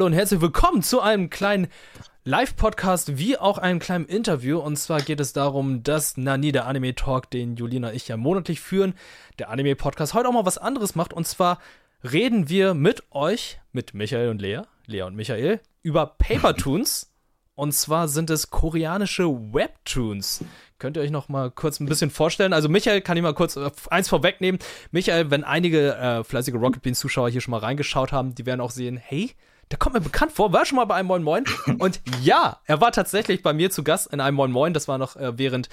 Hallo und herzlich willkommen zu einem kleinen Live-Podcast wie auch einem kleinen Interview. Und zwar geht es darum, dass Nani, der Anime-Talk, den Julina und ich ja monatlich führen, der Anime-Podcast heute auch mal was anderes macht. Und zwar reden wir mit euch, mit Michael und Lea, Lea und Michael, über Papertoons. Und zwar sind es koreanische Webtoons. Könnt ihr euch noch mal kurz ein bisschen vorstellen? Also Michael kann ich mal kurz äh, eins vorwegnehmen. Michael, wenn einige äh, fleißige Rocket Beans Zuschauer hier schon mal reingeschaut haben, die werden auch sehen, hey, der kommt mir bekannt vor, war schon mal bei einem Moin Moin. Und ja, er war tatsächlich bei mir zu Gast in einem Moin Moin. Das war noch äh, während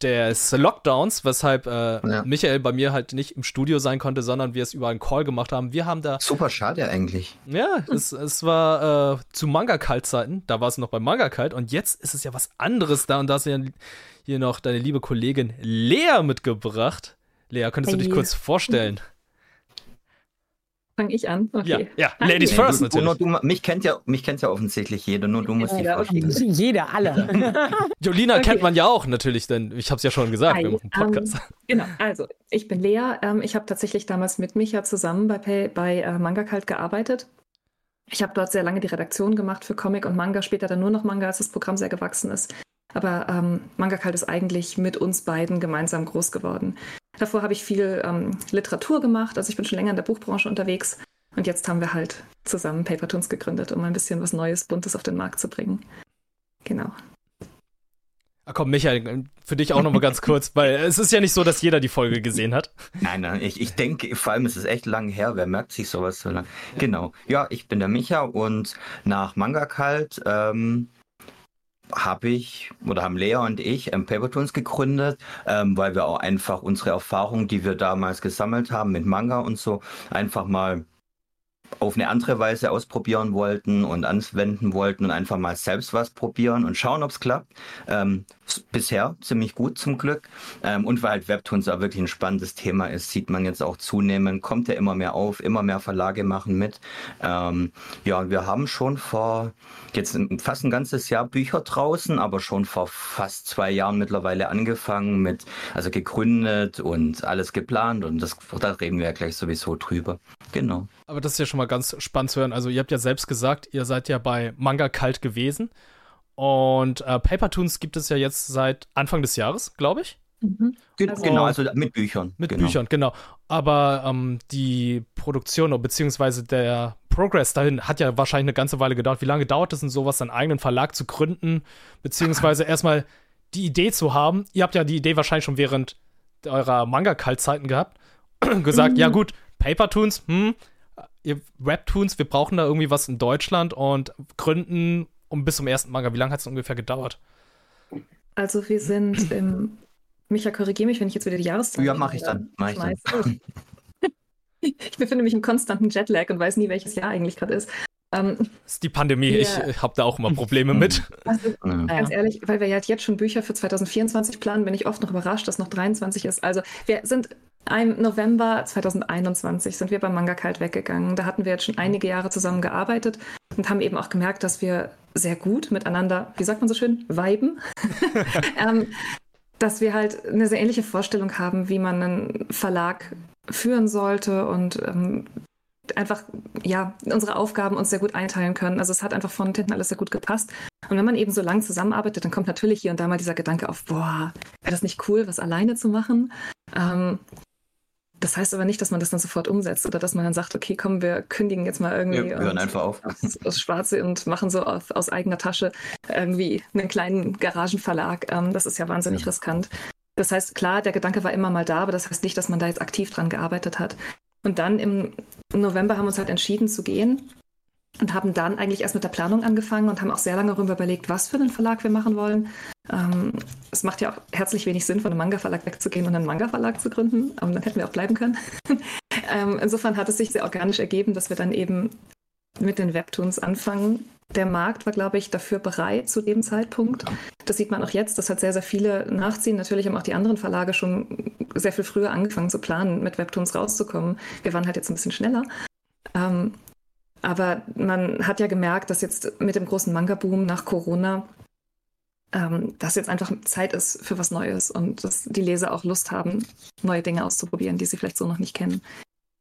des Lockdowns, weshalb äh, ja. Michael bei mir halt nicht im Studio sein konnte, sondern wir es über einen Call gemacht haben. Wir haben da. Super schade eigentlich. Ja, es, es war äh, zu Manga-Kalt-Zeiten. Da war es noch bei Manga-Kalt und jetzt ist es ja was anderes da und da ist ja hier noch deine liebe Kollegin Lea mitgebracht. Lea, könntest hey. du dich kurz vorstellen? Fange ich an? Okay. Ja, ja. Ladies first du, natürlich. Du, mich, kennt ja, mich kennt ja offensichtlich jeder, nur du musst ja, die vorstellen. Jeder, alle. Jolina okay. kennt man ja auch natürlich, denn ich habe es ja schon gesagt, Hi, wir machen einen Podcast. Um, genau, also ich bin Lea. Ähm, ich habe tatsächlich damals mit Micha zusammen bei, bei äh, Manga Kalt gearbeitet. Ich habe dort sehr lange die Redaktion gemacht für Comic und Manga, später dann nur noch Manga, als das Programm sehr gewachsen ist. Aber ähm, Manga Kalt ist eigentlich mit uns beiden gemeinsam groß geworden. Davor habe ich viel ähm, Literatur gemacht, also ich bin schon länger in der Buchbranche unterwegs. Und jetzt haben wir halt zusammen Papertoons gegründet, um ein bisschen was Neues, Buntes auf den Markt zu bringen. Genau. Ach komm, Michael, für dich auch nochmal ganz kurz, weil es ist ja nicht so, dass jeder die Folge gesehen hat. Nein, nein, ich, ich denke, vor allem ist es echt lang her, wer merkt sich sowas so lang? Genau, ja, ich bin der Micha und nach Manga Kalt ähm, habe ich oder haben Lea und ich ähm, Papertoons gegründet, ähm, weil wir auch einfach unsere Erfahrungen, die wir damals gesammelt haben mit Manga und so, einfach mal auf eine andere Weise ausprobieren wollten und anwenden wollten und einfach mal selbst was probieren und schauen, ob es klappt. Ähm, bisher ziemlich gut zum Glück. Ähm, und weil halt Webtoons auch wirklich ein spannendes Thema ist, sieht man jetzt auch zunehmend, kommt ja immer mehr auf, immer mehr Verlage machen mit. Ähm, ja, wir haben schon vor jetzt fast ein ganzes Jahr Bücher draußen, aber schon vor fast zwei Jahren mittlerweile angefangen mit, also gegründet und alles geplant und das, da reden wir ja gleich sowieso drüber. Genau. Aber das ist ja schon mal ganz spannend zu hören. Also ihr habt ja selbst gesagt, ihr seid ja bei Manga Kalt gewesen. Und äh, Papertoons gibt es ja jetzt seit Anfang des Jahres, glaube ich. Mhm. Also, genau, also mit Büchern. Mit genau. Büchern, genau. Aber ähm, die Produktion beziehungsweise der Progress dahin hat ja wahrscheinlich eine ganze Weile gedauert. Wie lange dauert es denn sowas, einen eigenen Verlag zu gründen, beziehungsweise erstmal die Idee zu haben? Ihr habt ja die Idee wahrscheinlich schon während eurer Manga-Kaltzeiten gehabt. gesagt, mhm. ja gut, Papertoons, hm, ihr Webtoons, wir brauchen da irgendwie was in Deutschland und gründen um bis zum ersten Manga. Wie lange hat es ungefähr gedauert? Also wir sind im Micha, korrigiere mich, wenn ich jetzt wieder die Jahreszeit. Ja, mache ich dann. Mach ich, dann. ich befinde mich im konstanten Jetlag und weiß nie, welches Jahr eigentlich gerade ist. Ähm, das ist die Pandemie. Ja. Ich habe da auch immer Probleme mit. Also, ja. Ganz ehrlich, weil wir ja jetzt schon Bücher für 2024 planen, bin ich oft noch überrascht, dass noch 23 ist. Also wir sind im November 2021 sind wir beim Manga Kalt weggegangen. Da hatten wir jetzt schon einige Jahre zusammen gearbeitet und haben eben auch gemerkt, dass wir sehr gut miteinander, wie sagt man so schön, viben. ähm, dass wir halt eine sehr ähnliche Vorstellung haben, wie man einen Verlag führen sollte und ähm, einfach, ja, unsere Aufgaben uns sehr gut einteilen können. Also es hat einfach von hinten alles sehr gut gepasst. Und wenn man eben so lang zusammenarbeitet, dann kommt natürlich hier und da mal dieser Gedanke auf, boah, wäre das nicht cool, was alleine zu machen? Ähm, das heißt aber nicht, dass man das dann sofort umsetzt oder dass man dann sagt, okay, komm, wir kündigen jetzt mal irgendwie. Ja, wir hören einfach auf. Aus Schwarze und machen so auf, aus eigener Tasche irgendwie einen kleinen Garagenverlag. Ähm, das ist ja wahnsinnig ja. riskant. Das heißt, klar, der Gedanke war immer mal da, aber das heißt nicht, dass man da jetzt aktiv dran gearbeitet hat. Und dann im November haben wir uns halt entschieden zu gehen und haben dann eigentlich erst mit der Planung angefangen und haben auch sehr lange darüber überlegt, was für einen Verlag wir machen wollen. Ähm, es macht ja auch herzlich wenig Sinn, von einem Manga-Verlag wegzugehen und einen Manga-Verlag zu gründen, aber dann hätten wir auch bleiben können. ähm, insofern hat es sich sehr organisch ergeben, dass wir dann eben mit den Webtoons anfangen. Der Markt war, glaube ich, dafür bereit zu dem Zeitpunkt. Das sieht man auch jetzt, dass halt sehr, sehr viele nachziehen. Natürlich haben auch die anderen Verlage schon sehr viel früher angefangen zu planen, mit Webtoons rauszukommen. Wir waren halt jetzt ein bisschen schneller. Ähm, aber man hat ja gemerkt, dass jetzt mit dem großen Manga-Boom nach Corona, ähm, dass jetzt einfach Zeit ist für was Neues und dass die Leser auch Lust haben, neue Dinge auszuprobieren, die sie vielleicht so noch nicht kennen.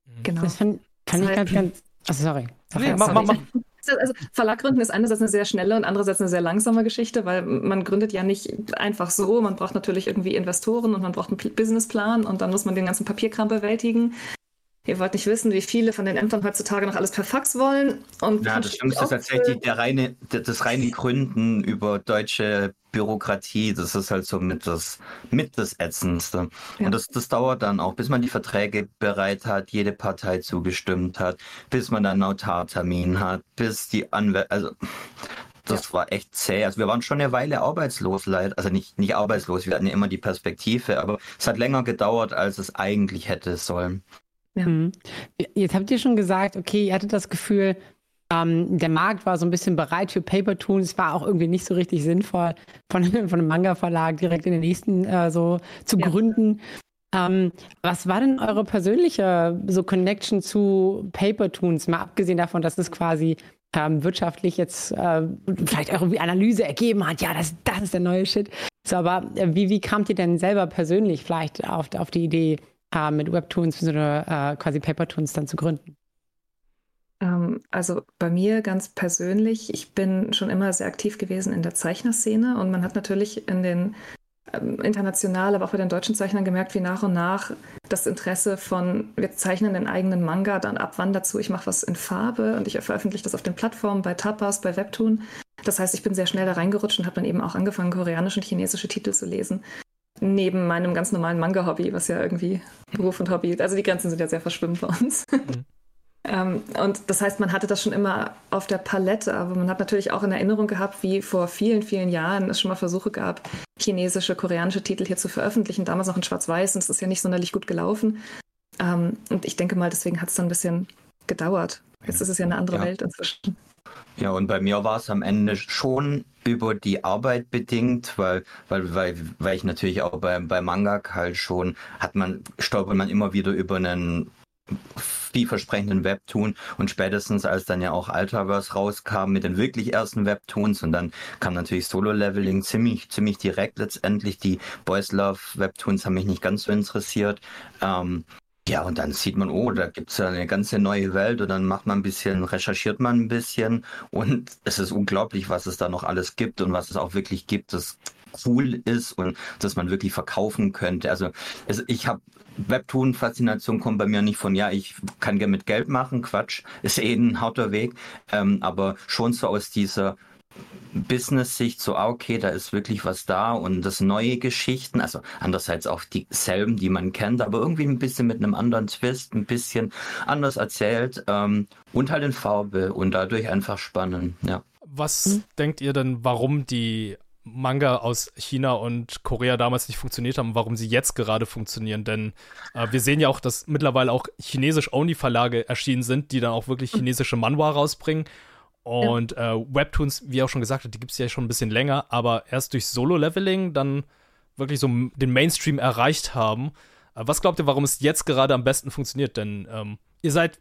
Mhm. Genau. Das kann, kann ich ganz, ganz. Also sorry. Nee, mach, mach, mach. Also Verlag gründen ist einerseits eine sehr schnelle und andererseits eine sehr langsame Geschichte, weil man gründet ja nicht einfach so. Man braucht natürlich irgendwie Investoren und man braucht einen Businessplan und dann muss man den ganzen Papierkram bewältigen. Ihr wollt nicht wissen, wie viele von den Ämtern heutzutage noch alles per Fax wollen. Und ja, das Schlimmste ist tatsächlich der reine, das reine Gründen über deutsche Bürokratie. Das ist halt so mit das, mit das Ätzendste. Ja. Und das, das dauert dann auch, bis man die Verträge bereit hat, jede Partei zugestimmt hat, bis man dann Notartermin hat, bis die Anwälte, also das ja. war echt zäh. Also wir waren schon eine Weile arbeitslos, leider. Also nicht, nicht arbeitslos, wir hatten ja immer die Perspektive, aber es hat länger gedauert, als es eigentlich hätte sollen. Ja. Mhm. Jetzt habt ihr schon gesagt, okay, ihr hattet das Gefühl, ähm, der Markt war so ein bisschen bereit für Paper-Toons, war auch irgendwie nicht so richtig sinnvoll, von, von einem Manga-Verlag direkt in den nächsten äh, so zu ja. gründen. Ähm, was war denn eure persönliche so Connection zu Paper-Toons, mal abgesehen davon, dass es quasi ähm, wirtschaftlich jetzt äh, vielleicht irgendwie Analyse ergeben hat, ja, das, das ist der neue Shit. So, aber äh, wie, wie kamt ihr denn selber persönlich vielleicht auf, auf die Idee, äh, mit Webtoons oder äh, quasi Papertoons dann zu gründen? Ähm, also bei mir ganz persönlich, ich bin schon immer sehr aktiv gewesen in der Zeichnerszene und man hat natürlich in den ähm, international, aber auch bei den deutschen Zeichnern gemerkt, wie nach und nach das Interesse von, wir zeichnen den eigenen Manga dann abwandert zu, ich mache was in Farbe und ich veröffentliche das auf den Plattformen, bei Tapas, bei Webtoon. Das heißt, ich bin sehr schnell da reingerutscht und habe dann eben auch angefangen, koreanische und chinesische Titel zu lesen neben meinem ganz normalen Manga-Hobby, was ja irgendwie Beruf und Hobby, also die Grenzen sind ja sehr verschwimmt bei uns. Mhm. ähm, und das heißt, man hatte das schon immer auf der Palette, aber man hat natürlich auch in Erinnerung gehabt, wie vor vielen, vielen Jahren es schon mal Versuche gab, chinesische, koreanische Titel hier zu veröffentlichen, damals noch in Schwarz-Weiß und es ist ja nicht sonderlich gut gelaufen. Ähm, und ich denke mal, deswegen hat es dann ein bisschen gedauert. Jetzt ist es ja eine andere ja. Welt inzwischen. Ja, und bei mir war es am Ende schon über die Arbeit bedingt, weil, weil, weil, weil ich natürlich auch bei, bei Mangak halt schon, hat man, stolpert man immer wieder über einen vielversprechenden Webtoon und spätestens als dann ja auch Ultraverse rauskam mit den wirklich ersten Webtoons und dann kam natürlich Solo-Leveling ziemlich, ziemlich direkt letztendlich. Die Boys Love Webtoons haben mich nicht ganz so interessiert. Ähm, ja, und dann sieht man, oh, da gibt es ja eine ganze neue Welt und dann macht man ein bisschen, recherchiert man ein bisschen und es ist unglaublich, was es da noch alles gibt und was es auch wirklich gibt, das cool ist und das man wirklich verkaufen könnte. Also es, ich habe Webtoon-Faszination kommt bei mir nicht von, ja, ich kann gerne mit Geld machen, Quatsch, ist eh ein harter Weg, ähm, aber schon so aus dieser Business-Sicht so, ah, okay, da ist wirklich was da und das neue Geschichten, also andererseits auch dieselben, die man kennt, aber irgendwie ein bisschen mit einem anderen Twist, ein bisschen anders erzählt ähm, und halt in Farbe und dadurch einfach spannend, ja. Was hm? denkt ihr denn, warum die Manga aus China und Korea damals nicht funktioniert haben, warum sie jetzt gerade funktionieren. Denn äh, wir sehen ja auch, dass mittlerweile auch chinesisch-only-Verlage erschienen sind, die dann auch wirklich hm. chinesische Manhwa rausbringen. Und ja. äh, Webtoons, wie auch schon gesagt hat, die gibt es ja schon ein bisschen länger, aber erst durch Solo-Leveling dann wirklich so den Mainstream erreicht haben. Äh, was glaubt ihr, warum es jetzt gerade am besten funktioniert? Denn ähm, ihr seid,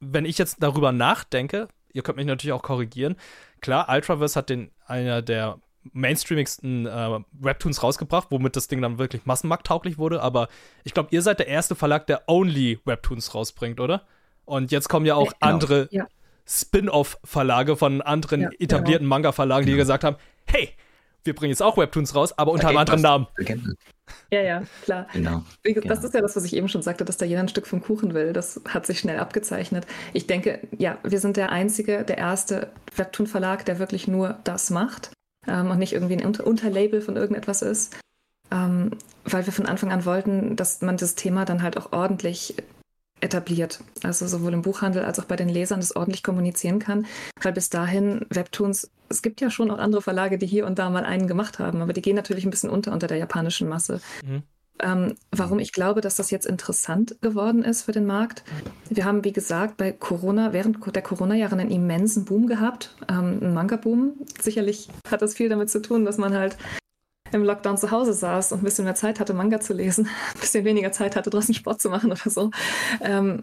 wenn ich jetzt darüber nachdenke, ihr könnt mich natürlich auch korrigieren. Klar, Ultraverse hat den einer der mainstreamigsten äh, Webtoons rausgebracht, womit das Ding dann wirklich massenmarkttauglich wurde. Aber ich glaube, ihr seid der erste Verlag, der only Webtoons rausbringt, oder? Und jetzt kommen ja auch genau. andere ja. Spin-off-Verlage von anderen ja, etablierten genau. Manga-Verlagen, die gesagt haben, hey, wir bringen jetzt auch Webtoons raus, aber unter einem anderen Namen. Ja, ja, klar. Genau. Das genau. ist ja das, was ich eben schon sagte, dass da jeder ein Stück vom Kuchen will. Das hat sich schnell abgezeichnet. Ich denke, ja, wir sind der einzige, der erste Webtoon-Verlag, der wirklich nur das macht ähm, und nicht irgendwie ein Unter Unterlabel von irgendetwas ist. Ähm, weil wir von Anfang an wollten, dass man das Thema dann halt auch ordentlich etabliert. Also sowohl im Buchhandel als auch bei den Lesern das ordentlich kommunizieren kann. Weil bis dahin Webtoons, es gibt ja schon auch andere Verlage, die hier und da mal einen gemacht haben, aber die gehen natürlich ein bisschen unter unter der japanischen Masse. Mhm. Ähm, warum ich glaube, dass das jetzt interessant geworden ist für den Markt. Wir haben, wie gesagt, bei Corona, während der Corona-Jahre einen immensen Boom gehabt, ähm, einen Manga-Boom. Sicherlich hat das viel damit zu tun, dass man halt im Lockdown zu Hause saß und ein bisschen mehr Zeit hatte, Manga zu lesen, ein bisschen weniger Zeit hatte, draußen Sport zu machen oder so. Ähm,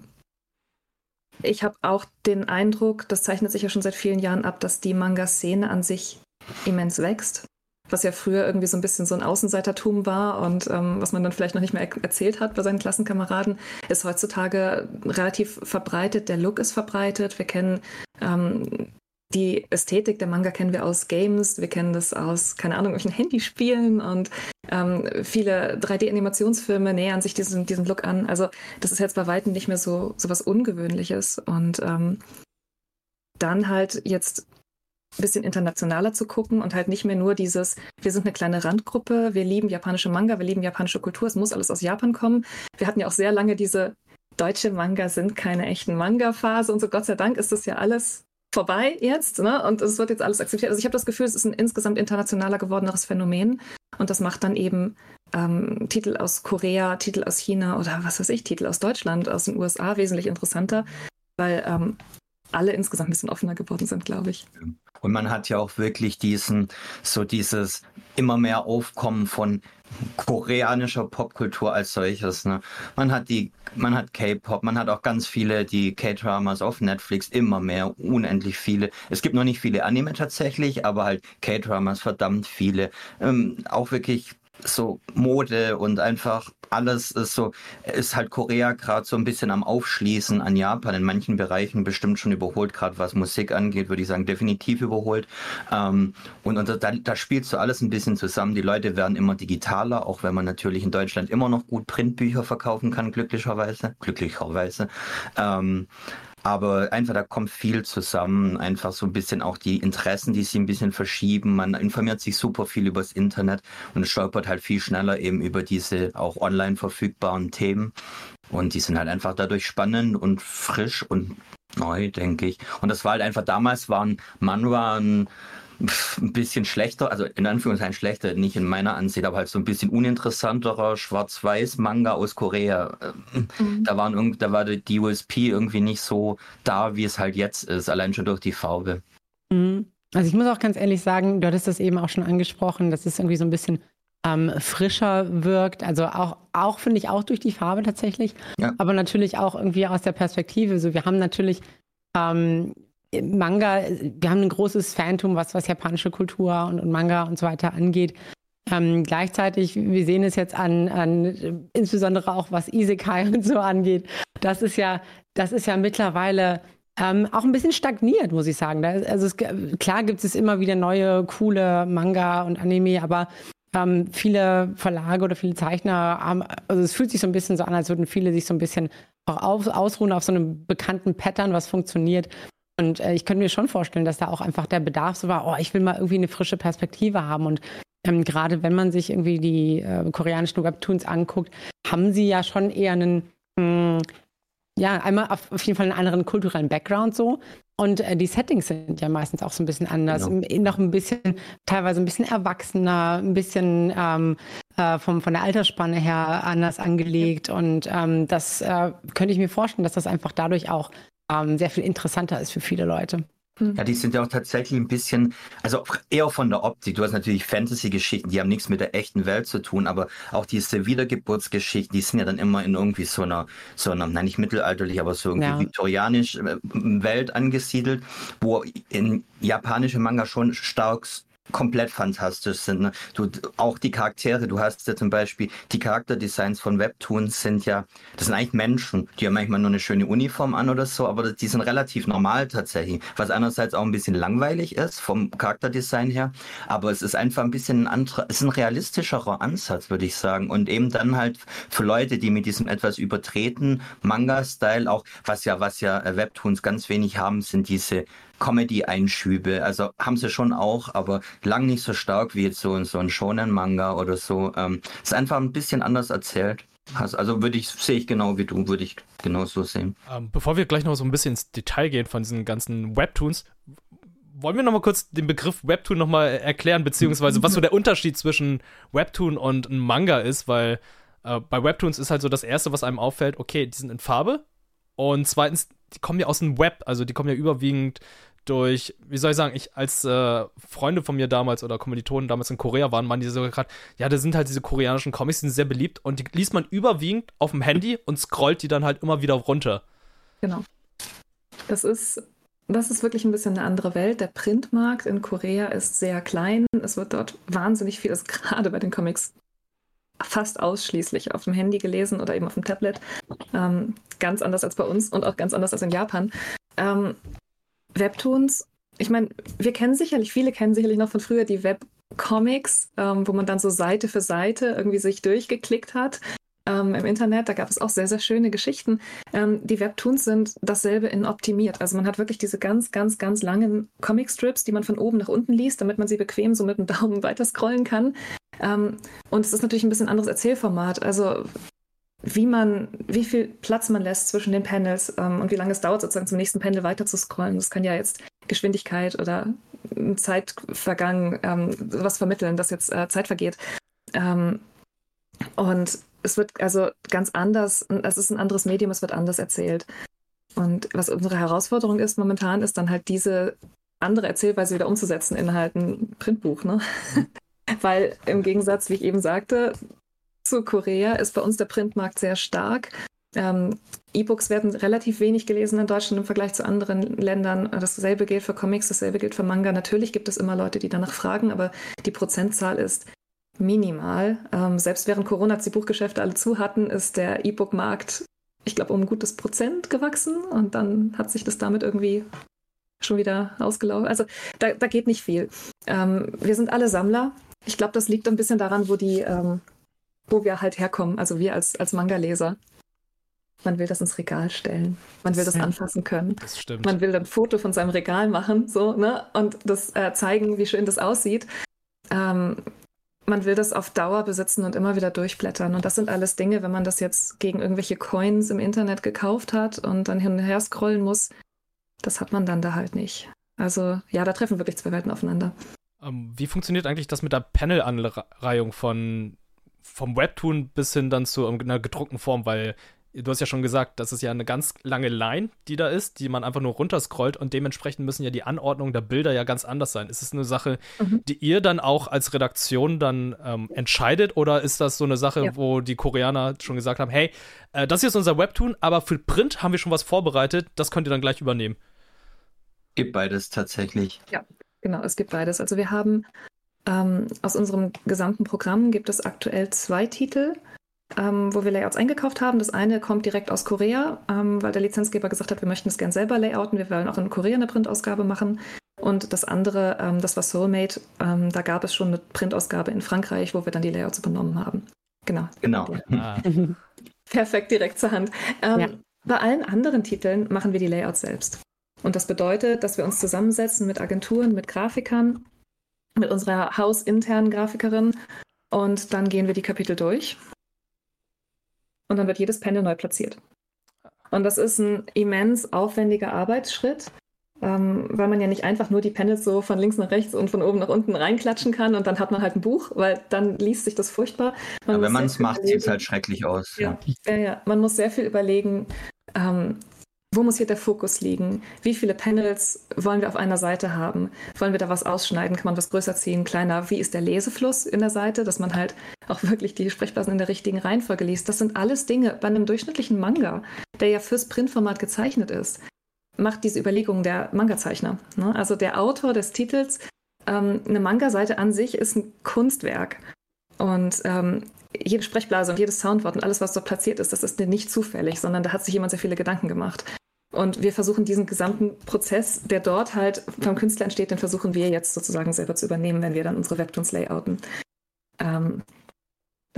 ich habe auch den Eindruck, das zeichnet sich ja schon seit vielen Jahren ab, dass die Manga-Szene an sich immens wächst. Was ja früher irgendwie so ein bisschen so ein Außenseitertum war und ähm, was man dann vielleicht noch nicht mehr er erzählt hat bei seinen Klassenkameraden, ist heutzutage relativ verbreitet. Der Look ist verbreitet. Wir kennen ähm, die Ästhetik der Manga kennen wir aus Games, wir kennen das aus, keine Ahnung, irgendwelchen Handyspielen und ähm, viele 3D-Animationsfilme nähern sich diesen, diesen Look an. Also das ist jetzt bei Weitem nicht mehr so, so was Ungewöhnliches. Und ähm, dann halt jetzt ein bisschen internationaler zu gucken und halt nicht mehr nur dieses, wir sind eine kleine Randgruppe, wir lieben japanische Manga, wir lieben japanische Kultur, es muss alles aus Japan kommen. Wir hatten ja auch sehr lange diese deutsche Manga sind keine echten Manga-Phase und so Gott sei Dank ist das ja alles vorbei jetzt, ne? Und es wird jetzt alles akzeptiert. Also ich habe das Gefühl, es ist ein insgesamt internationaler gewordeneres Phänomen. Und das macht dann eben ähm, Titel aus Korea, Titel aus China oder was weiß ich, Titel aus Deutschland, aus den USA wesentlich interessanter, weil ähm, alle insgesamt ein bisschen offener geworden sind, glaube ich. Und man hat ja auch wirklich diesen, so dieses immer mehr Aufkommen von koreanischer Popkultur als solches. Ne? Man hat die, man hat K-Pop, man hat auch ganz viele die K-Dramas auf Netflix, immer mehr, unendlich viele. Es gibt noch nicht viele Anime tatsächlich, aber halt K-Dramas verdammt viele. Ähm, auch wirklich so Mode und einfach alles ist so, ist halt Korea gerade so ein bisschen am Aufschließen an Japan, in manchen Bereichen bestimmt schon überholt, gerade was Musik angeht, würde ich sagen, definitiv überholt. Ähm, und und da, da spielt so alles ein bisschen zusammen. Die Leute werden immer digitaler, auch wenn man natürlich in Deutschland immer noch gut Printbücher verkaufen kann, glücklicherweise. Glücklicherweise. Ähm, aber einfach, da kommt viel zusammen. Einfach so ein bisschen auch die Interessen, die sich ein bisschen verschieben. Man informiert sich super viel übers Internet und stolpert halt viel schneller eben über diese auch online verfügbaren Themen. Und die sind halt einfach dadurch spannend und frisch und neu, denke ich. Und das war halt einfach, damals waren Manhwa ein ein bisschen schlechter, also in Anführungszeichen schlechter, nicht in meiner Ansicht, aber halt so ein bisschen uninteressanterer Schwarz-Weiß-Manga aus Korea. Mhm. Da, waren, da war die USP irgendwie nicht so da, wie es halt jetzt ist, allein schon durch die Farbe. Mhm. Also ich muss auch ganz ehrlich sagen, du hattest das eben auch schon angesprochen, dass es irgendwie so ein bisschen ähm, frischer wirkt. Also auch, auch finde ich auch durch die Farbe tatsächlich, ja. aber natürlich auch irgendwie aus der Perspektive. So, wir haben natürlich ähm, Manga, wir haben ein großes Phantom, was, was japanische Kultur und, und Manga und so weiter angeht. Ähm, gleichzeitig, wir sehen es jetzt an, an, insbesondere auch was Isekai und so angeht. Das ist ja, das ist ja mittlerweile ähm, auch ein bisschen stagniert, muss ich sagen. Da, also es, klar gibt es immer wieder neue, coole Manga und Anime, aber ähm, viele Verlage oder viele Zeichner haben, also es fühlt sich so ein bisschen so an, als würden viele sich so ein bisschen auch auf, ausruhen auf so einem bekannten Pattern, was funktioniert. Und äh, ich könnte mir schon vorstellen, dass da auch einfach der Bedarf so war, oh, ich will mal irgendwie eine frische Perspektive haben. Und ähm, gerade wenn man sich irgendwie die äh, koreanischen Webtoons anguckt, haben sie ja schon eher einen, mh, hm, ja, einmal auf, auf, jeden Fall einen anderen kulturellen Background so. Und äh, die Settings sind ja meistens auch so ein bisschen anders. Genau. Noch ein bisschen, teilweise ein bisschen erwachsener, ein bisschen ähm, äh, vom, von der Altersspanne her anders angelegt. Und ähm, das äh, könnte ich mir vorstellen, dass das einfach dadurch auch ähm, sehr viel interessanter ist für viele Leute. Hm. Ja, die sind ja auch tatsächlich ein bisschen, also eher von der Optik. Du hast natürlich Fantasy-Geschichten, die haben nichts mit der echten Welt zu tun, aber auch diese Wiedergeburtsgeschichten, die sind ja dann immer in irgendwie so einer, so einer, nein, nicht mittelalterlich, aber so irgendwie ja. viktorianisch äh, Welt angesiedelt, wo in japanische Manga schon stark komplett fantastisch sind. Ne? Du, auch die Charaktere, du hast ja zum Beispiel, die Charakterdesigns von Webtoons sind ja, das sind eigentlich Menschen, die haben manchmal nur eine schöne Uniform an oder so, aber die sind relativ normal tatsächlich, was einerseits auch ein bisschen langweilig ist vom Charakterdesign her, aber es ist einfach ein bisschen ein anderer, es ist ein realistischerer Ansatz, würde ich sagen und eben dann halt für Leute, die mit diesem etwas übertreten Manga-Style auch, was ja, was ja Webtoons ganz wenig haben, sind diese Comedy-Einschübe. Also haben sie schon auch, aber lang nicht so stark wie jetzt so, so ein Shonen-Manga oder so. Ähm, ist einfach ein bisschen anders erzählt. Also würde ich, sehe ich genau wie du, würde ich genau so sehen. Ähm, bevor wir gleich noch so ein bisschen ins Detail gehen von diesen ganzen Webtoons, wollen wir noch mal kurz den Begriff Webtoon noch mal erklären, beziehungsweise was so der Unterschied zwischen Webtoon und Manga ist, weil äh, bei Webtoons ist halt so das Erste, was einem auffällt, okay, die sind in Farbe und zweitens, die kommen ja aus dem Web, also die kommen ja überwiegend durch, wie soll ich sagen, ich als äh, Freunde von mir damals oder Kommilitonen damals in Korea waren, meinen die sogar gerade, ja, da sind halt diese koreanischen Comics, die sind sehr beliebt und die liest man überwiegend auf dem Handy und scrollt die dann halt immer wieder runter. Genau. Das ist, das ist wirklich ein bisschen eine andere Welt. Der Printmarkt in Korea ist sehr klein. Es wird dort wahnsinnig viel, ist gerade bei den Comics fast ausschließlich auf dem Handy gelesen oder eben auf dem Tablet. Ähm, ganz anders als bei uns und auch ganz anders als in Japan. Ähm, Webtoons ich meine, wir kennen sicherlich, viele kennen sicherlich noch von früher die Webcomics, ähm, wo man dann so Seite für Seite irgendwie sich durchgeklickt hat ähm, im Internet. Da gab es auch sehr, sehr schöne Geschichten. Ähm, die Webtoons sind dasselbe in optimiert. Also man hat wirklich diese ganz, ganz, ganz langen Comicstrips, die man von oben nach unten liest, damit man sie bequem so mit dem Daumen weiter scrollen kann. Ähm, und es ist natürlich ein bisschen anderes Erzählformat. Also wie man, wie viel Platz man lässt zwischen den Panels ähm, und wie lange es dauert, sozusagen zum nächsten Panel weiter zu scrollen. Das kann ja jetzt Geschwindigkeit oder Zeit vergangen, ähm, was vermitteln, dass jetzt äh, Zeit vergeht. Ähm, und es wird also ganz anders, es ist ein anderes Medium, es wird anders erzählt. Und was unsere Herausforderung ist momentan, ist dann halt diese andere Erzählweise wieder umzusetzen in halt ein Printbuch. Ne? Weil im Gegensatz, wie ich eben sagte, zu Korea ist bei uns der Printmarkt sehr stark. Ähm, E-Books werden relativ wenig gelesen in Deutschland im Vergleich zu anderen Ländern. Dasselbe gilt für Comics, dasselbe gilt für Manga. Natürlich gibt es immer Leute, die danach fragen, aber die Prozentzahl ist minimal. Ähm, selbst während Corona, die Buchgeschäfte alle zu hatten, ist der E-Book-Markt, ich glaube, um ein gutes Prozent gewachsen und dann hat sich das damit irgendwie schon wieder ausgelaufen. Also da, da geht nicht viel. Ähm, wir sind alle Sammler. Ich glaube, das liegt ein bisschen daran, wo die, ähm, wo wir halt herkommen, also wir als, als Manga-Leser. Man will das ins Regal stellen. Man will das anfassen können. Das stimmt. Man will ein Foto von seinem Regal machen, so, ne? Und das äh, zeigen, wie schön das aussieht. Ähm, man will das auf Dauer besitzen und immer wieder durchblättern. Und das sind alles Dinge, wenn man das jetzt gegen irgendwelche Coins im Internet gekauft hat und dann hin und her scrollen muss, das hat man dann da halt nicht. Also ja, da treffen wirklich zwei Welten aufeinander. Ähm, wie funktioniert eigentlich das mit der Panel-Anreihung von vom Webtoon bis hin dann zu einer gedruckten Form? Weil du hast ja schon gesagt, das ist ja eine ganz lange Line, die da ist, die man einfach nur runterscrollt und dementsprechend müssen ja die Anordnungen der Bilder ja ganz anders sein. Ist es eine Sache, mhm. die ihr dann auch als Redaktion dann ähm, entscheidet oder ist das so eine Sache, ja. wo die Koreaner schon gesagt haben, hey, äh, das hier ist unser Webtoon, aber für Print haben wir schon was vorbereitet, das könnt ihr dann gleich übernehmen? Gibt beides tatsächlich. Ja, genau, es gibt beides. Also wir haben ähm, aus unserem gesamten Programm gibt es aktuell zwei Titel ähm, wo wir Layouts eingekauft haben. Das eine kommt direkt aus Korea, ähm, weil der Lizenzgeber gesagt hat, wir möchten es gerne selber layouten. Wir wollen auch in Korea eine Printausgabe machen. Und das andere, ähm, das war Soulmate. Ähm, da gab es schon eine Printausgabe in Frankreich, wo wir dann die Layouts übernommen haben. Genau. Genau. Ah. Perfekt, direkt zur Hand. Ähm, ja. Bei allen anderen Titeln machen wir die Layouts selbst. Und das bedeutet, dass wir uns zusammensetzen mit Agenturen, mit Grafikern, mit unserer hausinternen Grafikerin und dann gehen wir die Kapitel durch und dann wird jedes Panel neu platziert. Und das ist ein immens aufwendiger Arbeitsschritt, ähm, weil man ja nicht einfach nur die Panels so von links nach rechts und von oben nach unten reinklatschen kann und dann hat man halt ein Buch, weil dann liest sich das furchtbar. Man ja, wenn man es macht, sieht es halt schrecklich aus. Ja. Ja. ja, man muss sehr viel überlegen, ähm, wo muss hier der Fokus liegen? Wie viele Panels wollen wir auf einer Seite haben? Wollen wir da was ausschneiden? Kann man was größer ziehen, kleiner? Wie ist der Lesefluss in der Seite, dass man halt auch wirklich die Sprechblasen in der richtigen Reihenfolge liest? Das sind alles Dinge bei einem durchschnittlichen Manga, der ja fürs Printformat gezeichnet ist, macht diese Überlegungen der Manga-Zeichner. Ne? Also der Autor des Titels, ähm, eine Manga-Seite an sich ist ein Kunstwerk. Und ähm, jede Sprechblase und jedes Soundwort und alles, was dort platziert ist, das ist nicht zufällig, sondern da hat sich jemand sehr viele Gedanken gemacht. Und wir versuchen diesen gesamten Prozess, der dort halt vom Künstler entsteht, den versuchen wir jetzt sozusagen selber zu übernehmen, wenn wir dann unsere Webtoons layouten. Ähm,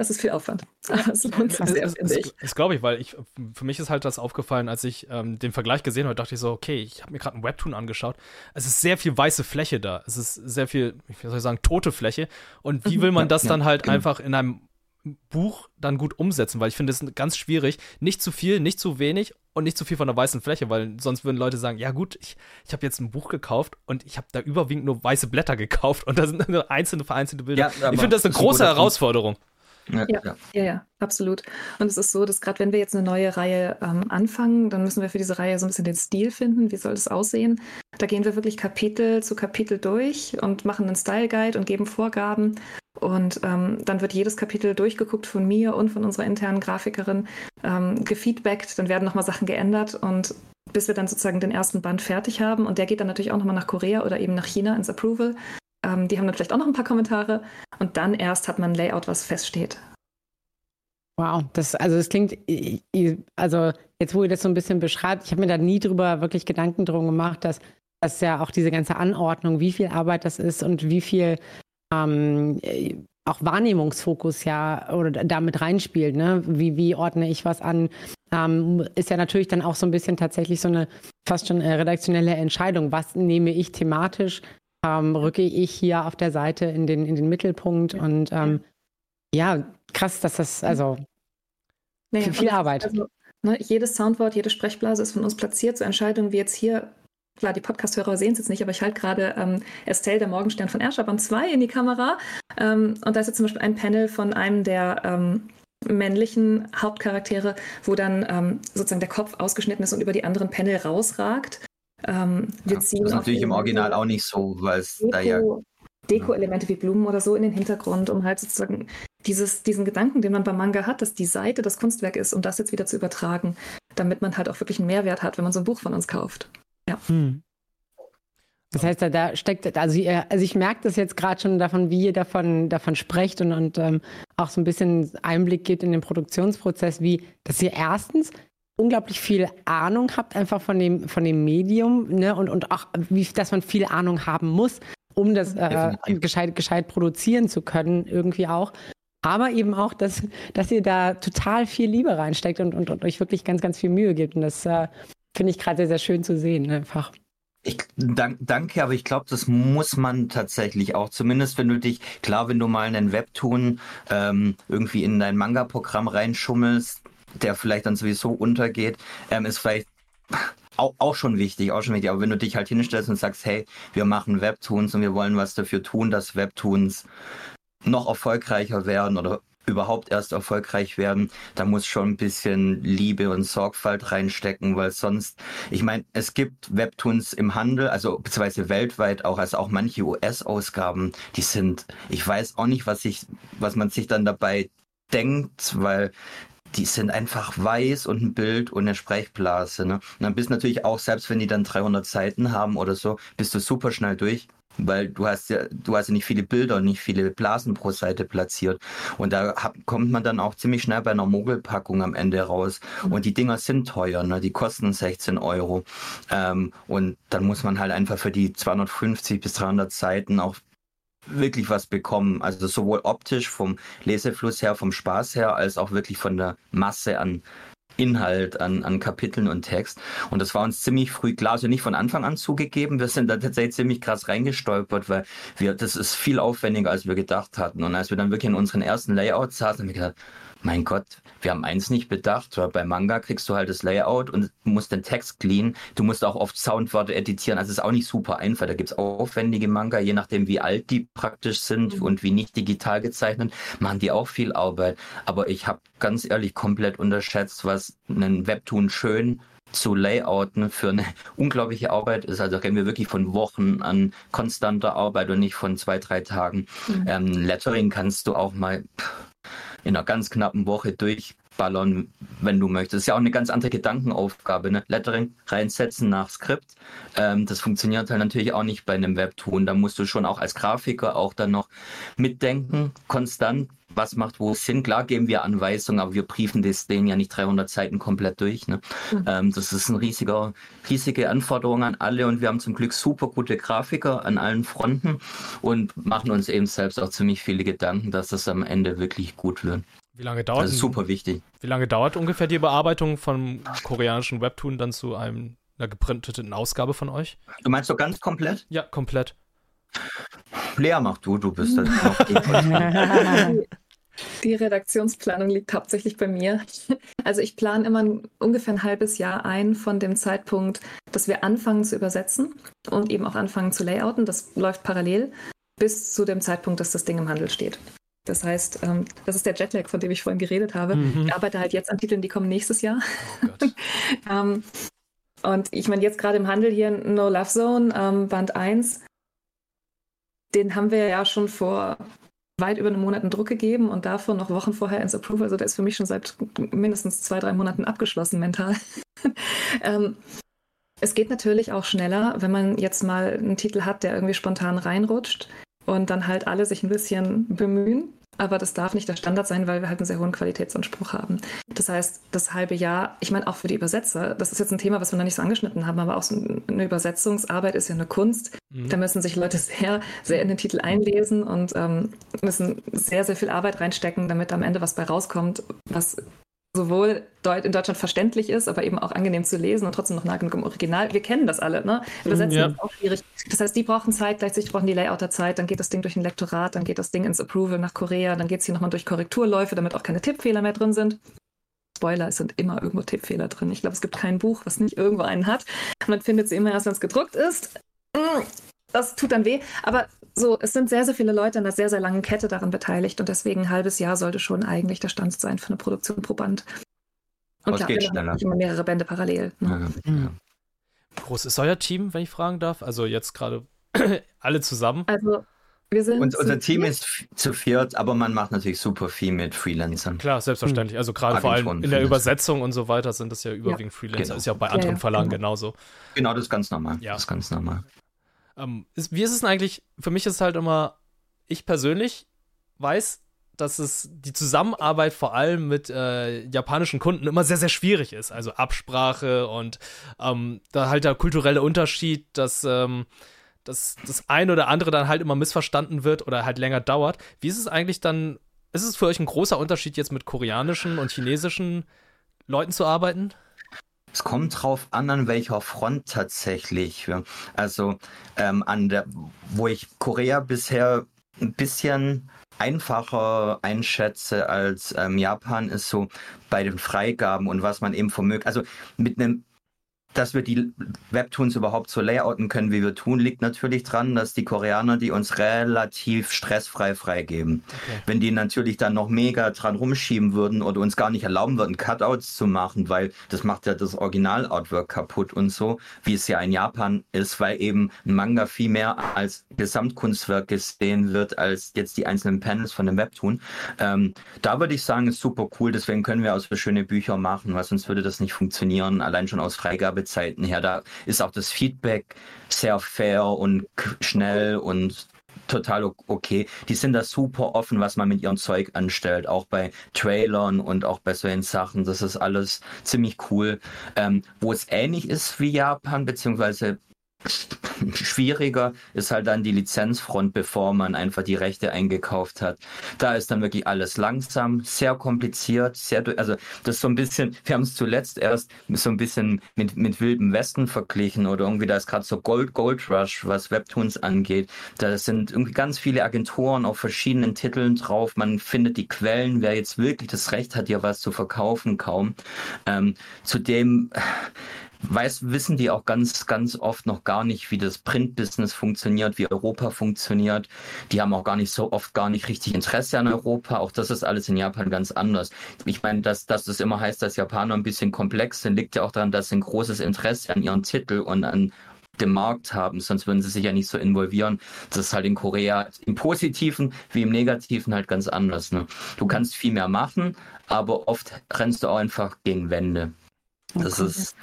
das ist viel Aufwand. Aber es lohnt sich sehr, finde ich. Das glaube ich, weil ich, für mich ist halt das aufgefallen, als ich ähm, den Vergleich gesehen habe, dachte ich so, okay, ich habe mir gerade ein Webtoon angeschaut. Es ist sehr viel weiße Fläche da. Es ist sehr viel, wie soll ich sagen, tote Fläche. Und wie mhm. will man das ja, dann halt genau. einfach in einem Buch dann gut umsetzen, weil ich finde es ganz schwierig. Nicht zu viel, nicht zu wenig und nicht zu viel von der weißen Fläche, weil sonst würden Leute sagen, ja gut, ich, ich habe jetzt ein Buch gekauft und ich habe da überwiegend nur weiße Blätter gekauft und da sind nur einzelne vereinzelte Bilder. Ja, ich finde das eine große Herausforderung. Ja, ja, ja, ja, absolut. Und es ist so, dass gerade wenn wir jetzt eine neue Reihe ähm, anfangen, dann müssen wir für diese Reihe so ein bisschen den Stil finden. Wie soll das aussehen? Da gehen wir wirklich Kapitel zu Kapitel durch und machen einen Style Guide und geben Vorgaben. Und ähm, dann wird jedes Kapitel durchgeguckt von mir und von unserer internen Grafikerin, ähm, gefeedbackt, dann werden nochmal Sachen geändert und bis wir dann sozusagen den ersten Band fertig haben. Und der geht dann natürlich auch nochmal nach Korea oder eben nach China ins Approval. Ähm, die haben dann vielleicht auch noch ein paar Kommentare und dann erst hat man ein Layout, was feststeht. Wow, das, also es klingt, also jetzt wo ihr das so ein bisschen beschreibt, ich habe mir da nie drüber wirklich Gedanken drum gemacht, dass dass ja auch diese ganze Anordnung, wie viel Arbeit das ist und wie viel ähm, auch Wahrnehmungsfokus ja oder damit reinspielt, ne? Wie, wie ordne ich was an? Ähm, ist ja natürlich dann auch so ein bisschen tatsächlich so eine fast schon äh, redaktionelle Entscheidung. Was nehme ich thematisch? Ähm, rücke ich hier auf der Seite in den, in den Mittelpunkt? Und ähm, ja, krass, dass das, also naja, viel Arbeit. Also, ne, jedes Soundwort, jede Sprechblase ist von uns platziert. So Entscheidungen wie jetzt hier klar, die Podcast-Hörer sehen es jetzt nicht, aber ich halte gerade ähm, Estelle, der Morgenstern von Erschabern 2 in die Kamera. Ähm, und da ist jetzt zum Beispiel ein Panel von einem der ähm, männlichen Hauptcharaktere, wo dann ähm, sozusagen der Kopf ausgeschnitten ist und über die anderen Panel rausragt. Ähm, wir ja, ziehen das ist natürlich im Original auch nicht so, weil es da ja Deko-Elemente wie Blumen oder so in den Hintergrund, um halt sozusagen dieses, diesen Gedanken, den man beim Manga hat, dass die Seite das Kunstwerk ist, um das jetzt wieder zu übertragen, damit man halt auch wirklich einen Mehrwert hat, wenn man so ein Buch von uns kauft. Ja. Hm. Das heißt, da, steckt, also, ihr, also ich merke das jetzt gerade schon davon, wie ihr davon, davon sprecht und, und ähm, auch so ein bisschen Einblick gibt in den Produktionsprozess, wie, dass ihr erstens unglaublich viel Ahnung habt, einfach von dem, von dem Medium, ne, und, und auch, wie, dass man viel Ahnung haben muss, um das äh, gescheit, gescheit produzieren zu können, irgendwie auch. Aber eben auch, dass, dass ihr da total viel Liebe reinsteckt und, und, und euch wirklich ganz, ganz viel Mühe gibt. Und das äh, finde ich gerade sehr, sehr schön zu sehen, einfach. Ich dank, danke, aber ich glaube, das muss man tatsächlich auch. Zumindest wenn du dich, klar, wenn du mal einen Webtoon ähm, irgendwie in dein Manga-Programm reinschummelst, der vielleicht dann sowieso untergeht, ähm, ist vielleicht auch, auch schon wichtig, auch schon wichtig. Aber wenn du dich halt hinstellst und sagst, hey, wir machen Webtoons und wir wollen was dafür tun, dass Webtoons noch erfolgreicher werden oder überhaupt erst erfolgreich werden, da muss schon ein bisschen Liebe und Sorgfalt reinstecken, weil sonst, ich meine, es gibt Webtoons im Handel, also beziehungsweise weltweit auch, also auch manche US-Ausgaben, die sind, ich weiß auch nicht, was ich, was man sich dann dabei denkt, weil die sind einfach weiß und ein Bild und eine Sprechblase. Ne? Und dann bist du natürlich auch, selbst wenn die dann 300 Seiten haben oder so, bist du super schnell durch weil du hast ja, du hast ja nicht viele Bilder und nicht viele Blasen pro Seite platziert. Und da hab, kommt man dann auch ziemlich schnell bei einer Mogelpackung am Ende raus. Und die Dinger sind teuer, ne? die kosten 16 Euro. Ähm, und dann muss man halt einfach für die 250 bis 300 Seiten auch wirklich was bekommen. Also sowohl optisch vom Lesefluss her, vom Spaß her, als auch wirklich von der Masse an Inhalt an, an Kapiteln und Text. Und das war uns ziemlich früh klar, also nicht von Anfang an zugegeben. Wir sind da tatsächlich ziemlich krass reingestolpert, weil wir, das ist viel aufwendiger, als wir gedacht hatten. Und als wir dann wirklich in unseren ersten Layouts saßen, haben wir gedacht, mein Gott, wir haben eins nicht bedacht, weil bei Manga kriegst du halt das Layout und musst den Text clean. Du musst auch oft Soundworte editieren. Also es ist auch nicht super einfach. Da gibt es aufwendige Manga, je nachdem wie alt die praktisch sind mhm. und wie nicht digital gezeichnet, machen die auch viel Arbeit. Aber ich habe ganz ehrlich komplett unterschätzt, was einen Webtoon schön zu layouten für eine unglaubliche Arbeit ist. Also reden wir wirklich von Wochen an konstanter Arbeit und nicht von zwei, drei Tagen. Mhm. Ähm, Lettering kannst du auch mal in einer ganz knappen Woche durchballern, wenn du möchtest. ist ja auch eine ganz andere Gedankenaufgabe. Ne? Lettering reinsetzen nach Skript. Ähm, das funktioniert halt natürlich auch nicht bei einem Webtoon. Da musst du schon auch als Grafiker auch dann noch mitdenken, konstant, was macht wo Sinn. Klar geben wir Anweisungen, aber wir briefen das denen ja nicht 300 Seiten komplett durch. Ne? Mhm. Ähm, das ist ein riesiger, riesige Anforderung an alle und wir haben zum Glück super gute Grafiker an allen Fronten und machen uns eben selbst auch ziemlich viele Gedanken, dass das am Ende wirklich gut wird. Wie lange dauert das ist super wichtig. Wie lange dauert ungefähr die Bearbeitung von koreanischen Webtoon dann zu einem, einer geprinteten Ausgabe von euch? Du meinst doch ganz komplett? Ja, komplett. Lea, mach du, du bist das noch Die Redaktionsplanung liegt hauptsächlich bei mir. Also ich plane immer ungefähr ein halbes Jahr ein von dem Zeitpunkt, dass wir anfangen zu übersetzen und eben auch anfangen zu layouten. Das läuft parallel bis zu dem Zeitpunkt, dass das Ding im Handel steht. Das heißt, ähm, das ist der Jetlag, von dem ich vorhin geredet habe. Mhm. Ich arbeite halt jetzt an Titeln, die kommen nächstes Jahr. Oh ähm, und ich meine, jetzt gerade im Handel hier No Love Zone, ähm, Band 1, den haben wir ja schon vor weit über einem Monat einen Druck gegeben und davon noch Wochen vorher ins Approval. Also der ist für mich schon seit mindestens zwei, drei Monaten abgeschlossen mental. ähm, es geht natürlich auch schneller, wenn man jetzt mal einen Titel hat, der irgendwie spontan reinrutscht und dann halt alle sich ein bisschen bemühen. Aber das darf nicht der Standard sein, weil wir halt einen sehr hohen Qualitätsanspruch haben. Das heißt, das halbe Jahr, ich meine auch für die Übersetzer, das ist jetzt ein Thema, was wir noch nicht so angeschnitten haben, aber auch so eine Übersetzungsarbeit ist ja eine Kunst. Mhm. Da müssen sich Leute sehr, sehr in den Titel einlesen und ähm, müssen sehr, sehr viel Arbeit reinstecken, damit am Ende was bei rauskommt, was sowohl in Deutschland verständlich ist, aber eben auch angenehm zu lesen und trotzdem noch nah genug im Original. Wir kennen das alle, ne? Übersetzen ja. ist auch schwierig. Das heißt, die brauchen Zeit, gleichzeitig brauchen die Layouter Zeit, dann geht das Ding durch ein Lektorat, dann geht das Ding ins Approval nach Korea, dann geht es hier nochmal durch Korrekturläufe, damit auch keine Tippfehler mehr drin sind. Spoiler, es sind immer irgendwo Tippfehler drin. Ich glaube, es gibt kein Buch, was nicht irgendwo einen hat. Man findet sie immer erst, wenn es gedruckt ist. Mm, das tut dann weh. Aber so, es sind sehr, sehr viele Leute in einer sehr, sehr langen Kette daran beteiligt und deswegen ein halbes Jahr sollte schon eigentlich der Stand sein für eine Produktion pro Band. Und klar, geht schneller. immer mehrere Bände parallel. Ne? Ja, ja. Groß ist euer Team, wenn ich fragen darf? Also jetzt gerade alle zusammen? Also wir sind und unser Team ist zu viert, aber man macht natürlich super viel mit Freelancern. Klar, selbstverständlich. Also gerade vor allem in der Übersetzung und so weiter sind das ja überwiegend ja. Freelancer. Genau. Ist ja auch bei anderen Verlagen genau. genauso. Genau, das ist ganz normal. Ja. Das ist ganz normal. Ähm, ist, wie ist es denn eigentlich? Für mich ist es halt immer, ich persönlich weiß, dass es die Zusammenarbeit vor allem mit äh, japanischen Kunden immer sehr, sehr schwierig ist. Also Absprache und ähm, da halt der kulturelle Unterschied, dass, ähm, dass das eine oder andere dann halt immer missverstanden wird oder halt länger dauert. Wie ist es eigentlich dann? Ist es für euch ein großer Unterschied, jetzt mit koreanischen und chinesischen Leuten zu arbeiten? Es kommt drauf an, an welcher Front tatsächlich. Also ähm, an der, wo ich Korea bisher ein bisschen einfacher einschätze als ähm, Japan, ist so bei den Freigaben und was man eben vermögt. Also mit einem dass wir die Webtoons überhaupt so layouten können, wie wir tun, liegt natürlich dran, dass die Koreaner die uns relativ stressfrei freigeben. Okay. Wenn die natürlich dann noch mega dran rumschieben würden oder uns gar nicht erlauben würden, Cutouts zu machen, weil das macht ja das Original-Artwork kaputt und so, wie es ja in Japan ist, weil eben ein Manga viel mehr als Gesamtkunstwerk gesehen wird, als jetzt die einzelnen Panels von dem Webtoon. Ähm, da würde ich sagen, ist super cool, deswegen können wir auch so schöne Bücher machen, weil sonst würde das nicht funktionieren, allein schon aus Freigabe Ladezeiten her. Da ist auch das Feedback sehr fair und schnell und total okay. Die sind da super offen, was man mit ihrem Zeug anstellt, auch bei Trailern und auch bei solchen Sachen. Das ist alles ziemlich cool. Ähm, wo es ähnlich ist wie Japan, beziehungsweise schwieriger ist halt dann die Lizenzfront, bevor man einfach die Rechte eingekauft hat. Da ist dann wirklich alles langsam, sehr kompliziert, sehr, also das ist so ein bisschen, wir haben es zuletzt erst so ein bisschen mit, mit Wildem Westen verglichen oder irgendwie da ist gerade so Gold, Gold Rush, was Webtoons angeht. Da sind irgendwie ganz viele Agenturen auf verschiedenen Titeln drauf. Man findet die Quellen, wer jetzt wirklich das Recht hat, hier was zu verkaufen, kaum. Ähm, zudem weiß, wissen die auch ganz, ganz oft noch gar nicht, wie das Print-Business funktioniert, wie Europa funktioniert. Die haben auch gar nicht so oft gar nicht richtig Interesse an Europa. Auch das ist alles in Japan ganz anders. Ich meine, dass, dass das immer heißt, dass Japaner ein bisschen komplex sind, liegt ja auch daran, dass sie ein großes Interesse an ihren Titel und an dem Markt haben, sonst würden sie sich ja nicht so involvieren. Das ist halt in Korea im Positiven wie im Negativen halt ganz anders. Ne? Du kannst viel mehr machen, aber oft rennst du auch einfach gegen Wände. Das okay. ist,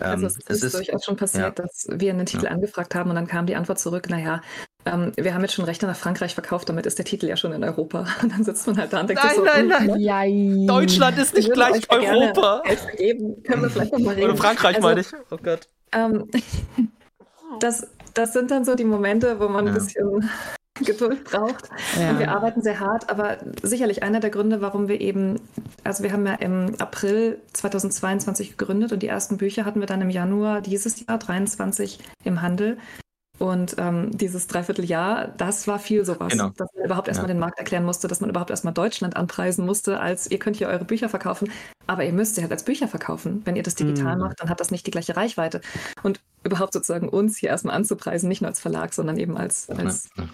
ähm, also es, es ist, durchaus schon passiert, ja. dass wir einen Titel ja. angefragt haben und dann kam die Antwort zurück, naja, ähm, wir haben jetzt schon Rechte nach Frankreich verkauft, damit ist der Titel ja schon in Europa. Und dann sitzt man halt da und denkt nein, so, nein, nein, nein. Deutschland ist nicht gleich Europa. Geben. Können wir vielleicht noch mal reden. Oder Frankreich also, meine ich. Oh Gott. Ähm, das, das sind dann so die Momente, wo man ja. ein bisschen Geduld braucht. Ja. Und wir arbeiten sehr hart, aber sicherlich einer der Gründe, warum wir eben, also wir haben ja im April 2022 gegründet und die ersten Bücher hatten wir dann im Januar dieses Jahr 23 im Handel. Und ähm, dieses Dreivierteljahr, das war viel sowas, genau. dass man überhaupt erstmal ja. den Markt erklären musste, dass man überhaupt erstmal Deutschland anpreisen musste, als ihr könnt hier eure Bücher verkaufen, aber ihr müsst sie halt als Bücher verkaufen. Wenn ihr das digital mhm. macht, dann hat das nicht die gleiche Reichweite. Und überhaupt sozusagen uns hier erstmal anzupreisen, nicht nur als Verlag, sondern eben als, als ja.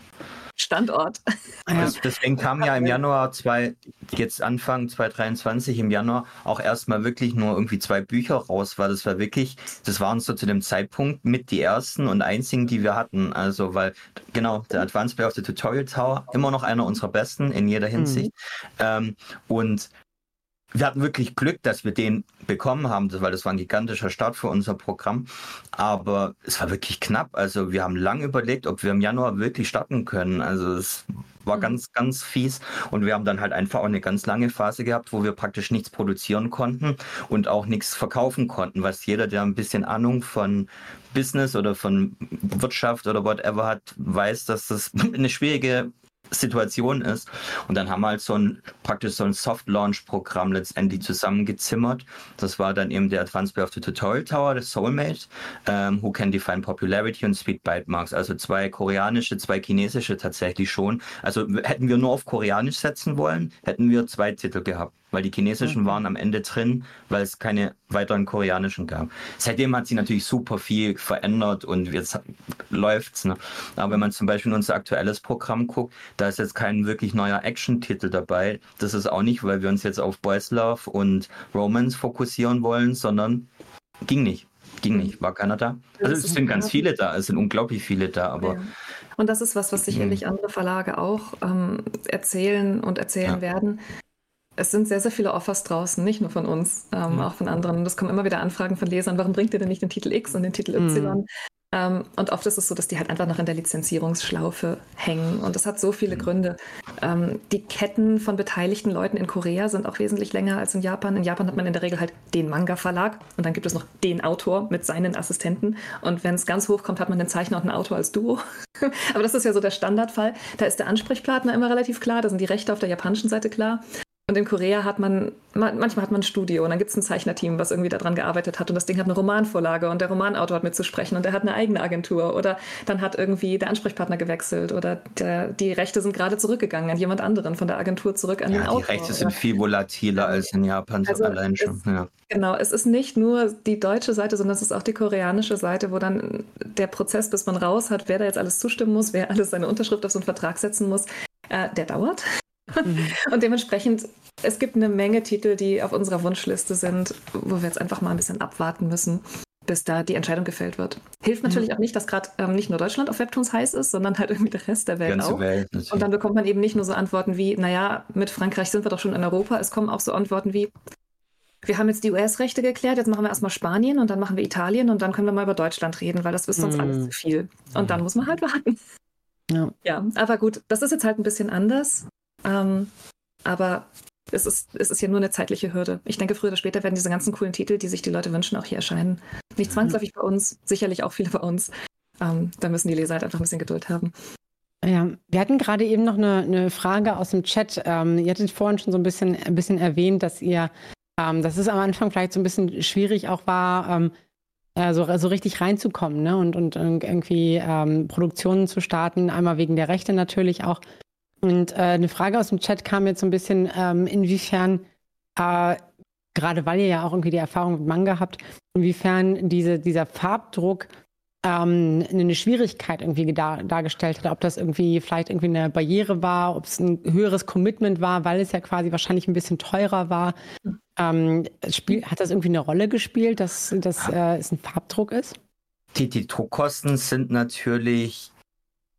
Standort. Ja. Deswegen kam ja im Januar zwei, jetzt Anfang 2023 im Januar auch erstmal wirklich nur irgendwie zwei Bücher raus, weil das war wirklich, das waren so zu dem Zeitpunkt mit die ersten und einzigen, die wir hatten. Also, weil, genau, der Advanced Play of the Tutorial Tower, immer noch einer unserer besten in jeder Hinsicht. Mhm. Ähm, und wir hatten wirklich Glück, dass wir den bekommen haben, weil das war ein gigantischer Start für unser Programm. Aber es war wirklich knapp. Also wir haben lange überlegt, ob wir im Januar wirklich starten können. Also es war mhm. ganz, ganz fies. Und wir haben dann halt einfach auch eine ganz lange Phase gehabt, wo wir praktisch nichts produzieren konnten und auch nichts verkaufen konnten, was jeder, der ein bisschen Ahnung von Business oder von Wirtschaft oder whatever hat, weiß, dass das eine schwierige Situation ist. Und dann haben wir halt so ein praktisch so ein Soft-Launch-Programm letztendlich zusammengezimmert. Das war dann eben der Advanced of the Tutorial Tower, das Soulmate, ähm, Who Can Define Popularity und Speed Byte Marks. Also zwei koreanische, zwei chinesische tatsächlich schon. Also hätten wir nur auf Koreanisch setzen wollen, hätten wir zwei Titel gehabt weil die chinesischen mhm. waren am Ende drin, weil es keine weiteren koreanischen gab. Seitdem hat sich natürlich super viel verändert und jetzt läuft's. Ne? Aber wenn man zum Beispiel in unser aktuelles Programm guckt, da ist jetzt kein wirklich neuer Action-Titel dabei. Das ist auch nicht, weil wir uns jetzt auf Boys Love und Romance fokussieren wollen, sondern ging nicht. Ging nicht, war keiner da. Also es sind ganz viele da, es sind unglaublich viele da, aber. Ja. Und das ist was, was sicherlich mhm. andere Verlage auch ähm, erzählen und erzählen ja. werden es sind sehr, sehr viele Offers draußen, nicht nur von uns, ähm, mhm. auch von anderen. Und es kommen immer wieder Anfragen von Lesern, warum bringt ihr denn nicht den Titel X und den Titel Y? Mhm. Ähm, und oft ist es so, dass die halt einfach noch in der Lizenzierungsschlaufe hängen. Und das hat so viele mhm. Gründe. Ähm, die Ketten von beteiligten Leuten in Korea sind auch wesentlich länger als in Japan. In Japan hat man in der Regel halt den Manga-Verlag und dann gibt es noch den Autor mit seinen Assistenten. Und wenn es ganz hoch kommt, hat man den Zeichner und einen Autor als Duo. Aber das ist ja so der Standardfall. Da ist der Ansprechpartner immer relativ klar, da sind die Rechte auf der japanischen Seite klar. Und in Korea hat man, manchmal hat man ein Studio und dann gibt es ein Zeichnerteam, was irgendwie daran gearbeitet hat und das Ding hat eine Romanvorlage und der Romanautor hat mitzusprechen und der hat eine eigene Agentur oder dann hat irgendwie der Ansprechpartner gewechselt oder der, die Rechte sind gerade zurückgegangen an jemand anderen von der Agentur zurück an ja, den Autor. Die Rechte sind viel volatiler als in Japan also allein schon. Es, ja. Genau, es ist nicht nur die deutsche Seite, sondern es ist auch die koreanische Seite, wo dann der Prozess, bis man raus hat, wer da jetzt alles zustimmen muss, wer alles seine Unterschrift auf so einen Vertrag setzen muss, äh, der dauert. Mhm. Und dementsprechend, es gibt eine Menge Titel, die auf unserer Wunschliste sind, wo wir jetzt einfach mal ein bisschen abwarten müssen, bis da die Entscheidung gefällt wird. Hilft mhm. natürlich mhm. auch nicht, dass gerade ähm, nicht nur Deutschland auf Webtoons heiß ist, sondern halt irgendwie der Rest der Welt Ganze auch. Welt, Und dann bekommt man eben nicht nur so Antworten wie, naja, mit Frankreich sind wir doch schon in Europa. Es kommen auch so Antworten wie, wir haben jetzt die US-Rechte geklärt, jetzt machen wir erstmal Spanien und dann machen wir Italien und dann können wir mal über Deutschland reden, weil das ist sonst mhm. alles zu viel. Und dann muss man halt warten. Ja. ja, aber gut, das ist jetzt halt ein bisschen anders. Ähm, aber es ist, es ist ja nur eine zeitliche Hürde. Ich denke, früher oder später werden diese ganzen coolen Titel, die sich die Leute wünschen, auch hier erscheinen. Nicht zwangsläufig bei uns, sicherlich auch viele bei uns. Ähm, da müssen die Leser halt einfach ein bisschen Geduld haben. Ja, wir hatten gerade eben noch eine, eine Frage aus dem Chat. Ähm, ihr hattet vorhin schon so ein bisschen, ein bisschen erwähnt, dass ihr, ähm, dass es am Anfang vielleicht so ein bisschen schwierig auch war, ähm, äh, so, so richtig reinzukommen ne? und, und irgendwie ähm, Produktionen zu starten. Einmal wegen der Rechte natürlich auch. Und äh, eine Frage aus dem Chat kam jetzt so ein bisschen, ähm, inwiefern, äh, gerade weil ihr ja auch irgendwie die Erfahrung mit Manga habt, inwiefern diese, dieser Farbdruck ähm, eine Schwierigkeit irgendwie dar dargestellt hat, ob das irgendwie vielleicht irgendwie eine Barriere war, ob es ein höheres Commitment war, weil es ja quasi wahrscheinlich ein bisschen teurer war. Ähm, spiel, hat das irgendwie eine Rolle gespielt, dass, dass äh, es ein Farbdruck ist? Die, die Druckkosten sind natürlich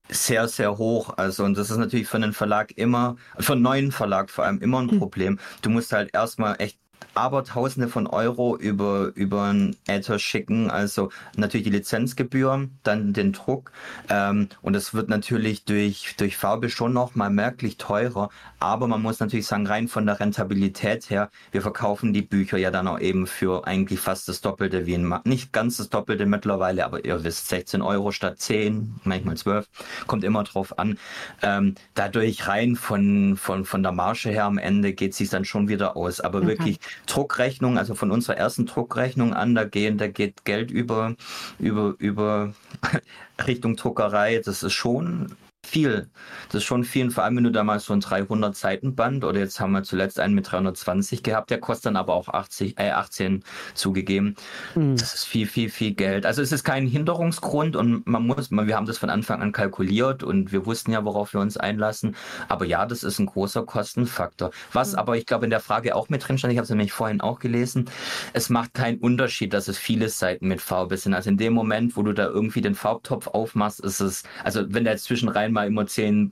sehr, sehr hoch. Also, und das ist natürlich für einen Verlag immer, für einen neuen Verlag vor allem immer ein hm. Problem. Du musst halt erstmal echt aber Tausende von Euro über, über einen Ether schicken. Also natürlich die Lizenzgebühr, dann den Druck. Ähm, und es wird natürlich durch, durch Farbe schon noch mal merklich teurer. Aber man muss natürlich sagen, rein von der Rentabilität her, wir verkaufen die Bücher ja dann auch eben für eigentlich fast das Doppelte wie ein, Ma nicht ganz das Doppelte mittlerweile, aber ihr wisst, 16 Euro statt 10, manchmal 12, kommt immer drauf an. Ähm, dadurch rein von, von, von der Marge her am Ende geht es sich dann schon wieder aus. Aber okay. wirklich Druckrechnung, also von unserer ersten Druckrechnung an, da gehen, da geht Geld über, über, über Richtung Druckerei. Das ist schon viel. Das ist schon viel, vor allem wenn du damals so ein 300 Seiten Band oder jetzt haben wir zuletzt einen mit 320 gehabt, der kostet dann aber auch 80, äh, 18 zugegeben. Mhm. Das ist viel, viel, viel Geld. Also es ist kein Hinderungsgrund und man muss, wir haben das von Anfang an kalkuliert und wir wussten ja, worauf wir uns einlassen. Aber ja, das ist ein großer Kostenfaktor. Was mhm. aber ich glaube in der Frage auch mit drin stand, ich habe es nämlich vorhin auch gelesen, es macht keinen Unterschied, dass es viele Seiten mit Farbe sind. Also in dem Moment, wo du da irgendwie den Farbtopf aufmachst, ist es, also wenn der jetzt zwischen rein mal immer zehn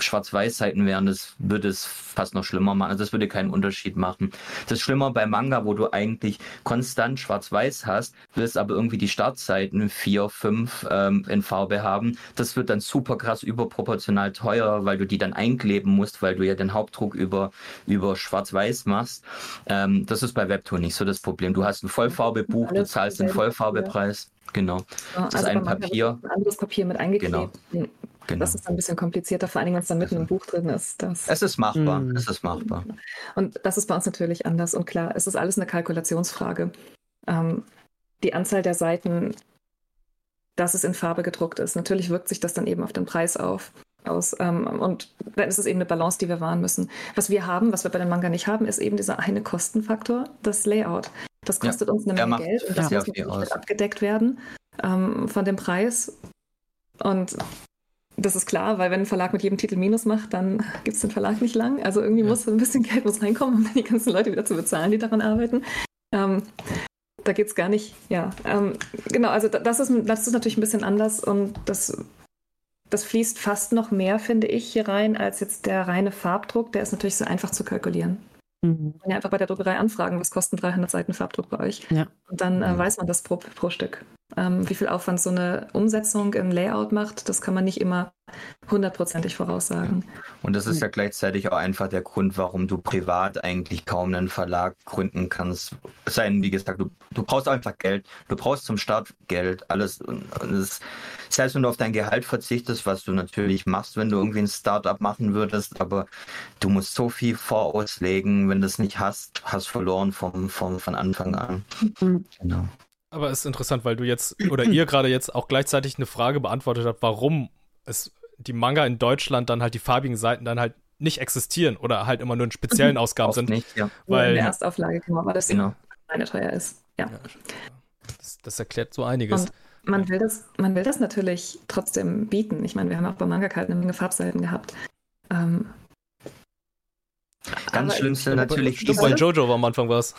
Schwarz-Weiß-Seiten wären, das würde es fast noch schlimmer machen. Also das würde keinen Unterschied machen. Das ist schlimmer bei Manga, wo du eigentlich konstant Schwarz-Weiß hast, willst aber irgendwie die Startseiten vier, fünf ähm, in Farbe haben. Das wird dann super krass überproportional teuer, weil du die dann einkleben musst, weil du ja den Hauptdruck über, über Schwarz-Weiß machst. Ähm, das ist bei Webtoon nicht so das Problem. Du hast ein Vollfarbebuch, du zahlst den Vollfarbepreis. Genau. Das also ist ein Papier. Ein anderes Papier mit eingeklebt. Genau. Genau. Das ist ein bisschen komplizierter, vor allem wenn es dann mitten im Buch drin ist. Das es ist machbar, mm. es ist machbar. Und das ist bei uns natürlich anders und klar, es ist alles eine Kalkulationsfrage. Ähm, die Anzahl der Seiten, dass es in Farbe gedruckt ist, natürlich wirkt sich das dann eben auf den Preis auf. Aus, ähm, und dann ist es eben eine Balance, die wir wahren müssen. Was wir haben, was wir bei den Manga nicht haben, ist eben dieser eine Kostenfaktor, das Layout. Das kostet ja, uns eine Menge Geld und das muss natürlich abgedeckt werden ähm, von dem Preis. Und das ist klar, weil wenn ein Verlag mit jedem Titel Minus macht, dann gibt es den Verlag nicht lang. Also irgendwie ja. muss ein bisschen Geld muss reinkommen, um die ganzen Leute wieder zu bezahlen, die daran arbeiten. Ähm, da geht es gar nicht, ja. Ähm, genau, also das ist, das ist natürlich ein bisschen anders und das, das fließt fast noch mehr, finde ich, hier rein, als jetzt der reine Farbdruck. Der ist natürlich so einfach zu kalkulieren. Mhm. Man ja einfach bei der Druckerei anfragen, was kosten 300 Seiten Farbdruck bei euch? Ja. Und dann äh, weiß man das pro, pro Stück. Ähm, wie viel Aufwand so eine Umsetzung im Layout macht, das kann man nicht immer hundertprozentig voraussagen. Und das ist ja gleichzeitig auch einfach der Grund, warum du privat eigentlich kaum einen Verlag gründen kannst. Sein, wie gesagt, du, du brauchst einfach Geld, du brauchst zum Start Geld, alles. Und das, selbst wenn du auf dein Gehalt verzichtest, was du natürlich machst, wenn du irgendwie ein Startup machen würdest, aber du musst so viel vorauslegen, wenn du es nicht hast, hast verloren vom, vom, von Anfang an. Mhm. Genau. Aber es ist interessant, weil du jetzt oder ihr gerade jetzt auch gleichzeitig eine Frage beantwortet habt, warum es die Manga in Deutschland dann halt die farbigen Seiten dann halt nicht existieren oder halt immer nur in speziellen Ausgaben sind. Nicht, ja. Weil in der Erstauflage, genau, weil das genau. eine teuer ist. Ja. ja das, das, erklärt so einiges. Und man will, das, man will das natürlich trotzdem bieten. Ich meine, wir haben auch bei Manga halt eine Menge Farbseiten gehabt. Ähm, Ganz schlimmste natürlich. Stimmt, bei Jojo war am Anfang was.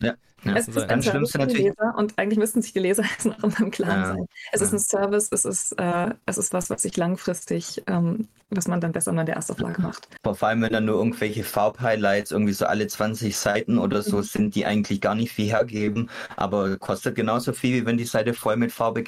Ja, ja. Es ist ganz schlimmste natürlich. Leser und eigentlich müssten sich die Leser jetzt noch immer im Klaren ja, sein. Es ja. ist ein Service, es ist, äh, es ist was, was sich langfristig, ähm, was man dann besser mal in der Erstauflage macht. Vor allem, wenn dann nur irgendwelche Farbhighlights irgendwie so alle 20 Seiten oder so mhm. sind, die eigentlich gar nicht viel hergeben, aber kostet genauso viel, wie wenn die Seite voll mit Farbe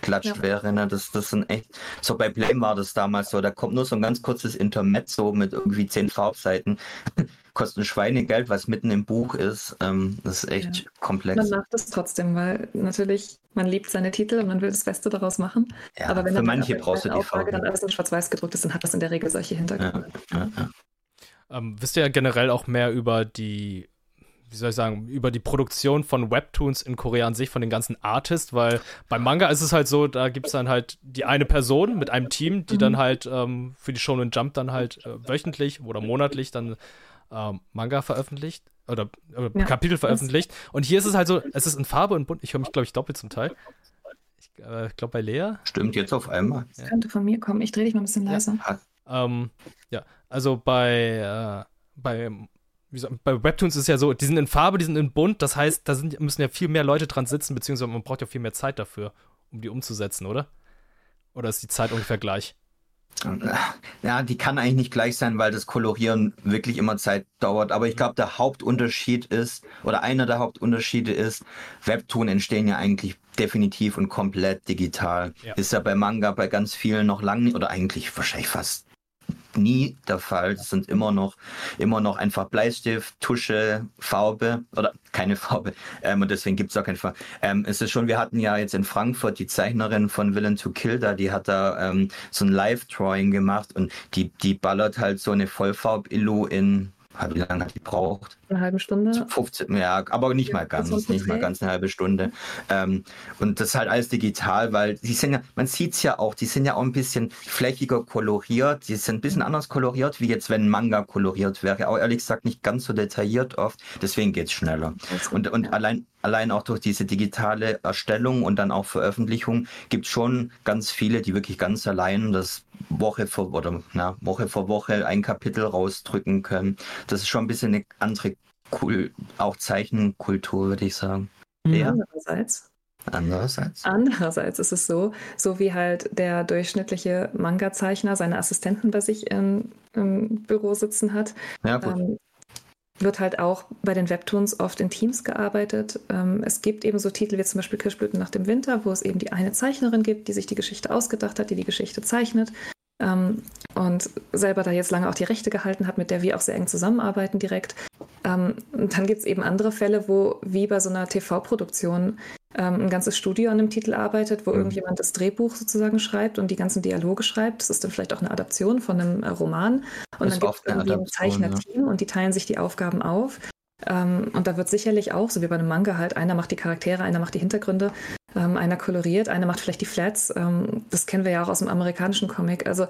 geklatscht ja. wäre. Ne? Das, das sind echt, so bei Blame war das damals so, da kommt nur so ein ganz kurzes Intermezzo mit irgendwie zehn Farbseiten kostet ein Schweinegeld, was mitten im Buch ist. Ähm, das ist echt ja. komplex. Man macht es trotzdem, weil natürlich man liebt seine Titel und man will das Beste daraus machen. Ja, Aber wenn für manche brauchst du die Auflage dann alles in Schwarz-Weiß gedruckt ist, dann hat das in der Regel solche Hintergründe. Ja, ähm, wisst ihr ja generell auch mehr über die wie soll ich sagen, über die Produktion von Webtoons in Korea an sich, von den ganzen Artists, weil beim Manga ist es halt so, da gibt es dann halt die eine Person mit einem Team, die mhm. dann halt ähm, für die Shonen Jump dann halt äh, wöchentlich oder monatlich dann ähm, Manga veröffentlicht oder, oder ja, Kapitel veröffentlicht. Und hier ist es halt so, es ist in Farbe und bunt. Ich höre mich, glaube ich, doppelt zum Teil. Ich äh, glaube bei Lea. Stimmt jetzt auf einmal. Das ja. könnte von mir kommen. Ich drehe dich mal ein bisschen leiser. Ja, ähm, ja. also bei, äh, bei, gesagt, bei Webtoons ist es ja so, die sind in Farbe, die sind in bunt. Das heißt, da sind, müssen ja viel mehr Leute dran sitzen, beziehungsweise man braucht ja viel mehr Zeit dafür, um die umzusetzen, oder? Oder ist die Zeit ungefähr gleich? Ja, die kann eigentlich nicht gleich sein, weil das Kolorieren wirklich immer Zeit dauert. Aber ich glaube, der Hauptunterschied ist, oder einer der Hauptunterschiede ist, Webtoon entstehen ja eigentlich definitiv und komplett digital. Ja. Ist ja bei Manga bei ganz vielen noch lang, oder eigentlich wahrscheinlich fast nie der Fall. Das sind immer noch, immer noch einfach Bleistift, Tusche, Farbe oder keine Farbe. Ähm, und deswegen gibt es auch keine Farbe. Ähm, es ist schon, wir hatten ja jetzt in Frankfurt die Zeichnerin von Villain to Kill da, die hat da ähm, so ein Live-Drawing gemacht und die, die ballert halt so eine Vollfarb-Illu in wie lange hat die gebraucht? Eine halbe Stunde? 15, ja, aber nicht mal ganz, nicht mal ganz eine halbe Stunde. Ähm, und das ist halt alles digital, weil die sind ja, man sieht es ja auch, die sind ja auch ein bisschen flächiger koloriert, die sind ein bisschen anders koloriert, wie jetzt, wenn ein Manga koloriert wäre. Auch ehrlich gesagt nicht ganz so detailliert oft, deswegen geht es schneller. Und, und allein, allein auch durch diese digitale Erstellung und dann auch Veröffentlichung gibt es schon ganz viele, die wirklich ganz allein das Woche vor oder na, Woche vor Woche ein Kapitel rausdrücken können. Das ist schon ein bisschen eine andere cool, auch Zeichenkultur, würde ich sagen. Mhm. Ja. Andererseits Andererseits. Andererseits ist es so, so wie halt der durchschnittliche Manga-Zeichner seine Assistenten bei sich im, im Büro sitzen hat, Ja, ähm, wird halt auch bei den Webtoons oft in Teams gearbeitet. Ähm, es gibt eben so Titel wie zum Beispiel Kirschblüten nach dem Winter, wo es eben die eine Zeichnerin gibt, die sich die Geschichte ausgedacht hat, die die Geschichte zeichnet ähm, und selber da jetzt lange auch die Rechte gehalten hat, mit der wir auch sehr eng zusammenarbeiten direkt. Ähm, und dann gibt es eben andere Fälle, wo wie bei so einer TV-Produktion ähm, ein ganzes Studio an einem Titel arbeitet, wo Mhm. irgendjemand das Drehbuch sozusagen schreibt und die ganzen Dialoge schreibt. Das ist dann vielleicht auch eine Adaption von einem äh, Roman. Und Ist dann gibt es irgendwie ein Zeichnerteam und die teilen sich die Aufgaben auf. Ähm, und da wird sicherlich auch, so wie bei einem Manga halt, einer macht die Charaktere, einer macht die Hintergründe, ähm, einer koloriert, einer macht vielleicht die Flats. Ähm, das kennen wir ja auch aus dem amerikanischen Comic. Also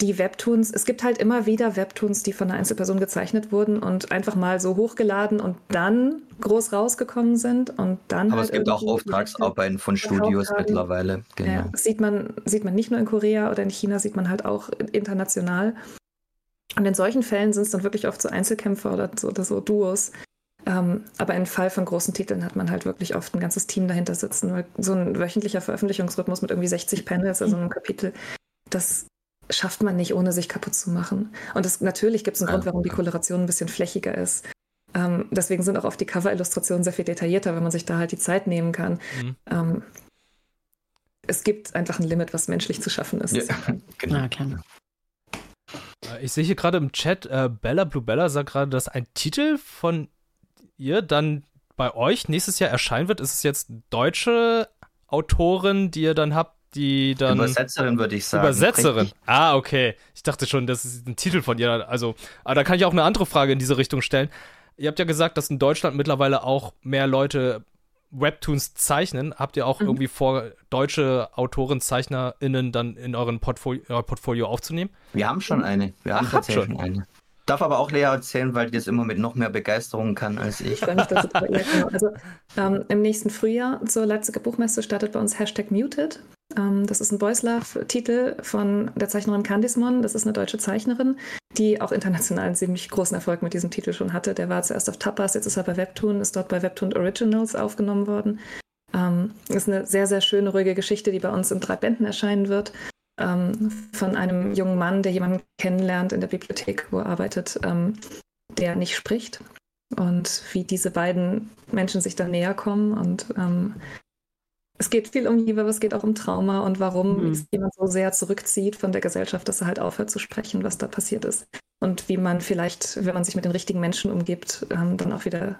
die Webtoons, es gibt halt immer wieder Webtoons, die von einer Einzelperson gezeichnet wurden und einfach mal so hochgeladen und dann groß rausgekommen sind und dann Aber halt es gibt auch Auftragsarbeiten von Studios mittlerweile. Genau. ja, das sieht man, sieht man nicht nur in Korea oder in China, sieht man halt auch international. Und in solchen Fällen sind es dann wirklich oft so Einzelkämpfer oder so, oder so Duos. Ähm, aber im Fall von großen Titeln hat man halt wirklich oft ein ganzes Team dahinter sitzen. Weil so ein wöchentlicher Veröffentlichungsrhythmus mit irgendwie 60 Panels, also einem Kapitel, das schafft man nicht, ohne sich kaputt zu machen. Und das, natürlich gibt es einen Ja. Grund, warum die Koloration ein bisschen flächiger ist. Ähm, deswegen sind auch oft die Cover-Illustrationen sehr viel detaillierter, wenn man sich da halt die Zeit nehmen kann. Mhm. Ähm, es gibt einfach ein Limit, was menschlich zu schaffen ist. Ja, genau. Na klar. Äh, Ich sehe hier gerade im Chat, äh, Bella Blue Bella sagt gerade, dass ein Titel von ihr dann bei euch nächstes Jahr erscheinen wird. Ist es jetzt deutsche Autorin, die ihr dann habt, die dann. Übersetzerin würde ich sagen. Übersetzerin. Richtig? Ah, okay. Ich dachte schon, das ist ein Titel von ihr. Also, aber da kann ich auch eine andere Frage in diese Richtung stellen. Ihr habt ja gesagt, dass in Deutschland mittlerweile auch mehr Leute Webtoons zeichnen. Habt ihr auch Mhm. irgendwie vor, deutsche Autoren, ZeichnerInnen dann in euren Portfolio, euer Portfolio aufzunehmen? Wir haben schon eine. Wir haben tatsächlich schon. eine. Darf aber auch Lea erzählen, weil die das immer mit noch mehr Begeisterung kann als ich. Ich freue mich, dass du dabei bist. Genau. Also ähm, im nächsten Frühjahr zur Leipziger Buchmesse startet bei uns Hashtag Muted. Ähm, das ist ein Boys Love-Titel von der Zeichnerin Candismon. Das ist eine deutsche Zeichnerin, die auch international einen ziemlich großen Erfolg mit diesem Titel schon hatte. Der war zuerst auf Tapas, jetzt ist er bei Webtoon, ist dort bei Webtoon Originals aufgenommen worden. Ähm, ist eine sehr, sehr schöne, ruhige Geschichte, die bei uns in drei Bänden erscheinen wird. Ähm, von einem jungen Mann, der jemanden kennenlernt in der Bibliothek, wo er arbeitet, ähm, der nicht spricht und wie diese beiden Menschen sich dann näher kommen. Und ähm, es geht viel um Liebe, aber es geht auch um Trauma und warum Mhm. jemand so sehr zurückzieht von der Gesellschaft, dass er halt aufhört zu sprechen, was da passiert ist. Und wie man vielleicht, wenn man sich mit den richtigen Menschen umgibt, ähm, dann auch wieder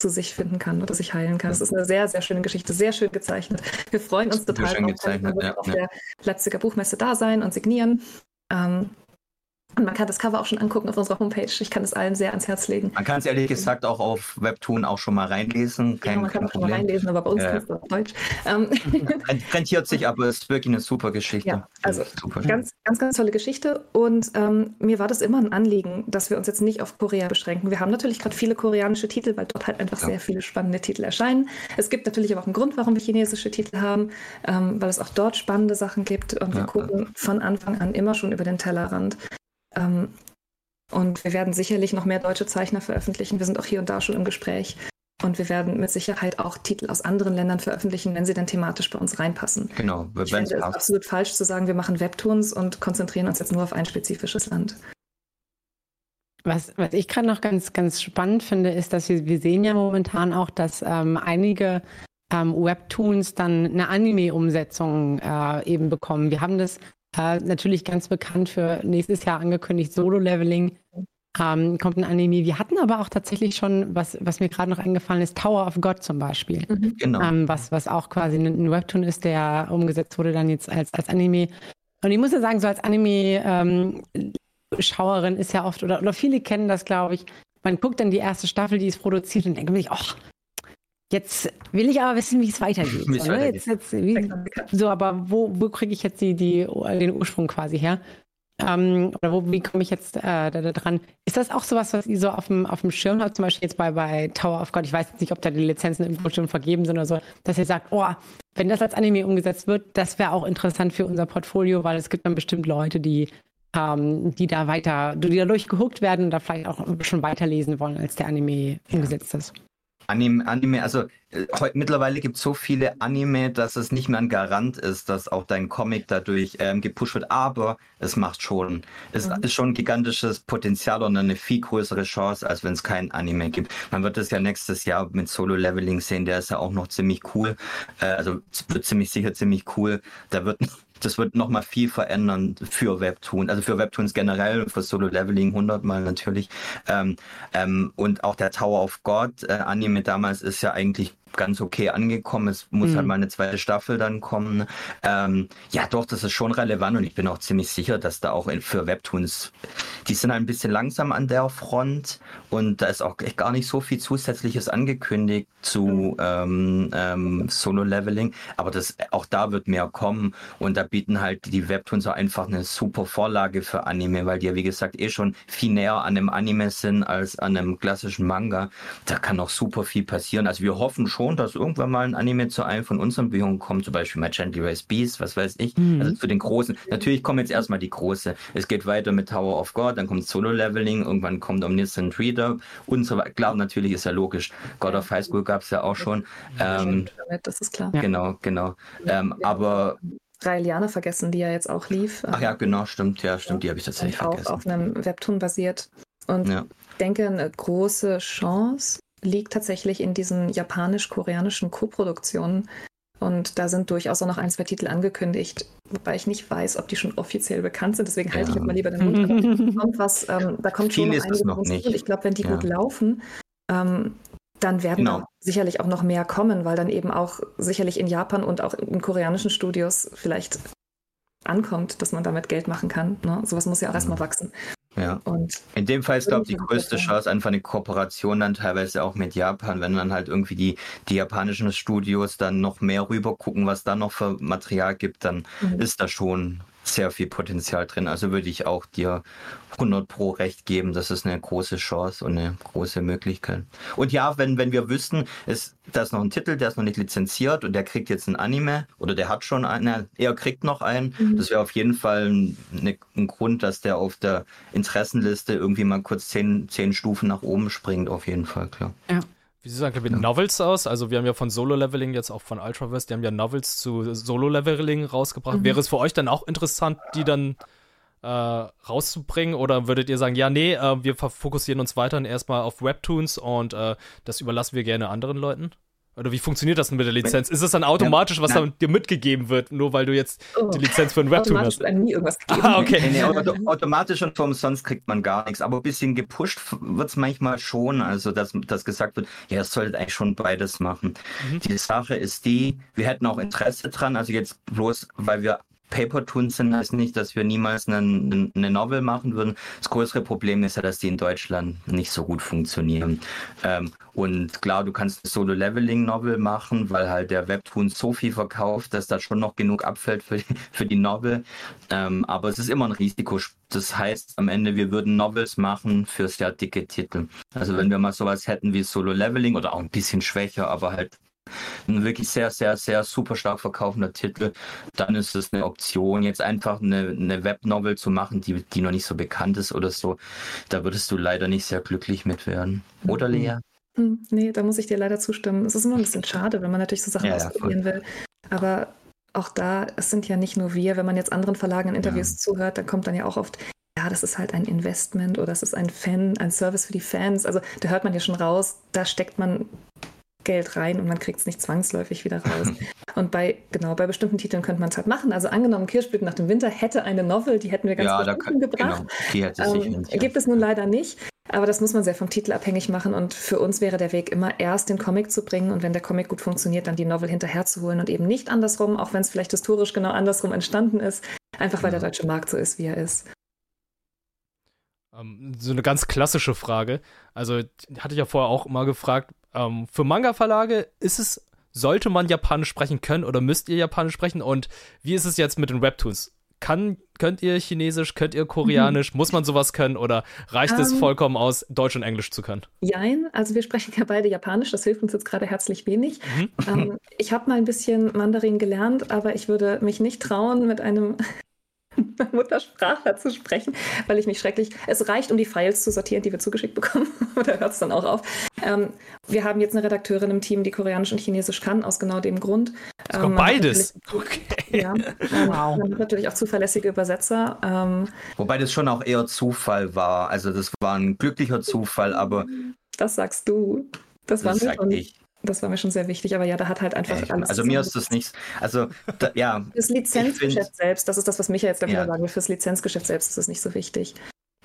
zu sich finden kann oder sich heilen kann. Es ist eine sehr, sehr schöne Geschichte, sehr schön gezeichnet. Wir freuen uns total schön drauf. gezeichnet, ja, auf ja. der Leipziger Buchmesse da sein und signieren. Ähm, und man kann das Cover auch schon angucken auf unserer Homepage. Ich kann es allen sehr ans Herz legen. Man kann es ehrlich gesagt auch auf Webtoon auch schon mal reinlesen. Ja, Kein, man kann auch schon mal reinlesen, aber bei uns Ja. kannst du auf Deutsch. Ähm, Rent- Rentiert sich, aber es ist wirklich eine super Geschichte. Ja, also super. ganz, ganz, ganz tolle Geschichte. Und ähm, mir war das immer ein Anliegen, dass wir uns jetzt nicht auf Korea beschränken. Wir haben natürlich gerade viele koreanische Titel, weil dort halt einfach Ja. sehr viele spannende Titel erscheinen. Es gibt natürlich aber auch einen Grund, warum wir chinesische Titel haben, ähm, weil es auch dort spannende Sachen gibt. Und wir Ja, gucken von Anfang an immer schon über den Tellerrand. Ähm, und wir werden sicherlich noch mehr deutsche Zeichner veröffentlichen. Wir sind auch hier und da schon im Gespräch. Und wir werden mit Sicherheit auch Titel aus anderen Ländern veröffentlichen, wenn sie dann thematisch bei uns reinpassen. Genau, Ich wenn es finde es absolut falsch zu sagen, wir machen Webtoons und konzentrieren uns jetzt nur auf ein spezifisches Land. Was, was ich gerade noch ganz, ganz spannend finde, ist, dass wir, wir sehen ja momentan auch, dass ähm, einige ähm, Webtoons dann eine Anime-Umsetzung äh, eben bekommen. Wir haben das äh, natürlich ganz bekannt für nächstes Jahr angekündigt, Solo-Leveling. Ähm, kommt ein Anime. Wir hatten aber auch tatsächlich schon, was, was mir gerade noch eingefallen ist, Tower of God zum Beispiel. Genau. Ähm, was, was auch quasi ein, Webtoon ist, der umgesetzt wurde dann jetzt als, als Anime. Und ich muss ja sagen, so als Anime-Schauerin ist ja oft, oder, oder viele kennen das, glaube ich, man guckt dann die erste Staffel, die ist produziert und denkt sich, ach, jetzt will ich aber wissen, wie es weitergeht. Wie es so, weitergeht. jetzt, jetzt, wie, so, aber wo, wo kriege ich jetzt die, die, den Ursprung quasi her? Ähm, oder wo, wie komme ich jetzt äh, da, da dran? Ist das auch sowas, was ihr so auf dem, auf dem Schirm habt, zum Beispiel jetzt bei, bei Tower of God? Ich weiß jetzt nicht, ob da die Lizenzen irgendwo schon vergeben sind oder so, dass ihr sagt, oh, wenn das als Anime umgesetzt wird, das wäre auch interessant für unser Portfolio, weil es gibt dann bestimmt Leute, die, ähm, die da weiter, die dadurch gehuckt werden und da vielleicht auch schon weiterlesen wollen, als der Anime umgesetzt ist. Anime, Anime, also äh, heute mittlerweile gibt es so viele Anime, dass es nicht mehr ein Garant ist, dass auch dein Comic dadurch ähm, gepusht wird. Aber es macht schon, es mhm. ist schon ein gigantisches Potenzial und eine viel größere Chance, als wenn es kein Anime gibt. Man wird es ja nächstes Jahr mit Solo Leveling sehen, der ist ja auch noch ziemlich cool. Äh, also wird ziemlich sicher ziemlich cool. Da wird das wird nochmal viel verändern für Webtoon, also für Webtoons generell, für Solo Leveling hundertmal natürlich. Ähm, ähm, und auch der Tower of God äh, Anime damals ist ja eigentlich ganz okay angekommen. Es muss halt mhm. halt mal eine zweite Staffel dann kommen. Ähm, ja, doch, das ist schon relevant und ich bin auch ziemlich sicher, dass da auch für Webtoons, die sind halt ein bisschen langsam an der Front und da ist auch gar nicht so viel Zusätzliches angekündigt zu mhm. ähm, ähm, Solo-Leveling, aber das, auch da wird mehr kommen und da bieten halt die Webtoons auch einfach eine super Vorlage für Anime, weil die ja wie gesagt eh schon viel näher an einem Anime sind als an einem klassischen Manga. Da kann noch super viel passieren. Also wir hoffen schon, schon, dass irgendwann mal ein Anime zu einem von unseren Büchern kommt, zum Beispiel My Gently Race Beast, was weiß ich. Mhm. Also zu den großen. Natürlich kommen jetzt erstmal die große. Es geht weiter mit Tower of God, dann kommt Solo Leveling, irgendwann kommt Omniscient Reader und so weiter. Klar, natürlich ist ja logisch. God of High School gab es ja auch schon. Ähm, das ist klar. Genau, genau. Ähm, aber Raeliana vergessen, die ja jetzt auch lief. Ach ja, genau, stimmt, ja, stimmt, die habe ich tatsächlich auch vergessen. Auch auf einem Webtoon basiert. Und ja. ich denke, eine große Chance liegt tatsächlich in diesen japanisch-koreanischen Co-Produktionen. Und da sind durchaus auch noch ein, zwei Titel angekündigt, wobei ich nicht weiß, ob die schon offiziell bekannt sind. Deswegen halte ja. ich jetzt mal lieber den Mund. da kommt was, ähm, da kommt Viel schon noch einige noch Ich glaube, wenn die ja. gut laufen, ähm, dann werden genau. sicherlich auch noch mehr kommen, weil dann eben auch sicherlich in Japan und auch in koreanischen Studios vielleicht ankommt, dass man damit Geld machen kann. Ne? Sowas muss ja auch erstmal wachsen. Ja. Und in dem Fall ist, glaube ich, die größte Chance einfach eine Kooperation dann teilweise auch mit Japan, wenn dann halt irgendwie die, die japanischen Studios dann noch mehr rüber gucken, was da noch für Material gibt, dann mhm. ist da schon sehr viel Potenzial drin. Also würde ich auch dir 100 pro recht geben. Das ist eine große Chance und eine große Möglichkeit. Und ja, wenn, wenn wir wüssten, ist, da ist noch ein Titel, der ist noch nicht lizenziert und der kriegt jetzt ein Anime oder der hat schon einen, er kriegt noch einen. Mhm. Das wäre auf jeden Fall eine, ein Grund, dass der auf der Interessenliste irgendwie mal kurz zehn, zehn Stufen nach oben springt, auf jeden Fall, klar. Ja. Wie sieht es eigentlich mit ja. Novels aus? Also wir haben ja von Solo-Leveling jetzt auch von Ultraverse, die haben ja Novels zu Solo-Leveling rausgebracht. Mhm. Wäre es für euch dann auch interessant, die dann äh, rauszubringen? Oder würdet ihr sagen, ja, nee, äh, wir fokussieren uns weiterhin erstmal auf Webtoons und äh, das überlassen wir gerne anderen Leuten? Oder wie funktioniert das denn mit der Lizenz? Ist es dann automatisch, was dann dir mitgegeben wird, nur weil du jetzt oh. die Lizenz für ein Webtoon hast? Automatisch nie irgendwas gegeben. Ah, okay. Nee, nee, auto automatisch und umsonst kriegt man gar nichts. Aber ein bisschen gepusht wird es manchmal schon. Also, dass, dass gesagt wird, ja, es sollte eigentlich schon beides machen. Mhm. Die Sache ist die, wir hätten auch Interesse dran. Also jetzt bloß, weil wir Paper-Toons sind, heißt nicht, dass wir niemals eine, eine, Novel machen würden. Das größere Problem ist ja, dass die in Deutschland nicht so gut funktionieren. Ähm, und klar, du kannst eine Solo-Leveling-Novel machen, weil halt der Webtoon so viel verkauft, dass da schon noch genug abfällt für, für die Novel. Ähm, aber es ist immer ein Risiko. Das heißt, am Ende, wir würden Novels machen für sehr dicke Titel. Also wenn wir mal sowas hätten wie Solo-Leveling oder auch ein bisschen schwächer, aber halt ein wirklich sehr, sehr, sehr super stark verkaufender Titel, dann ist es eine Option, jetzt einfach eine, eine Webnovel zu machen, die, die noch nicht so bekannt ist oder so. Da würdest du leider nicht sehr glücklich mit werden. Oder mhm. Lea? Hm, nee, da muss ich dir leider zustimmen. Es ist immer ein bisschen schade, wenn man natürlich so Sachen ja, ausprobieren ja, will. Aber auch da, es sind ja nicht nur wir, wenn man jetzt anderen Verlagen in Interviews ja. zuhört, dann kommt dann ja auch oft, ja, das ist halt ein Investment oder das ist ein Fan, ein Service für die Fans. Also da hört man ja schon raus, da steckt man Geld rein und man kriegt es nicht zwangsläufig wieder raus. und bei, genau, bei bestimmten Titeln könnte man es halt machen. Also angenommen, Kirschblüten nach dem Winter hätte eine Novel, die hätten wir ganz ja, gut gebracht. Genau. Die hätte ähm, sich Gibt es nun leider nicht. Aber das muss man sehr vom Titel abhängig machen. Und für uns wäre der Weg immer erst den Comic zu bringen und wenn der Comic gut funktioniert, dann die Novel hinterherzuholen und eben nicht andersrum, auch wenn es vielleicht historisch genau andersrum entstanden ist. Einfach weil der deutsche Markt so ist, wie er ist. Ähm, so eine ganz klassische Frage. Also hatte ich ja vorher auch mal gefragt, ähm, für Manga-Verlage ist es, sollte man Japanisch sprechen können oder müsst ihr Japanisch sprechen? Und wie ist es jetzt mit den Webtoons? Kann, könnt ihr Chinesisch, könnt ihr Koreanisch? Mhm. Muss man sowas können oder reicht um, es ähm. vollkommen aus, Deutsch und Englisch zu können? Jein, also wir sprechen ja beide Japanisch, das hilft uns jetzt gerade herzlich wenig. Mhm. Ähm, ich habe mal ein bisschen Mandarin gelernt, aber ich würde mich nicht trauen, mit einem Muttersprachler zu sprechen, weil ich mich schrecklich. Es reicht, um die Files zu sortieren, die wir zugeschickt bekommen. da hört es dann auch auf. Ähm, wir haben jetzt eine Redakteurin im Team, die Koreanisch und Chinesisch kann, aus genau dem Grund. Ähm, beides. Okay. Ja, ähm, wow. Natürlich auch zuverlässige Übersetzer. Ähm, Wobei das schon auch eher Zufall war. Also das war ein glücklicher Zufall, aber. Das sagst du. Das, das war schon. Ich. Das war mir schon sehr wichtig, aber ja, da hat halt einfach Echt? alles. Also mir ist das nicht. Also da, ja. Fürs Lizenzgeschäft selbst, das ist das, was Micha jetzt dafür ja. sagen will. Fürs Lizenzgeschäft selbst ist das nicht so wichtig.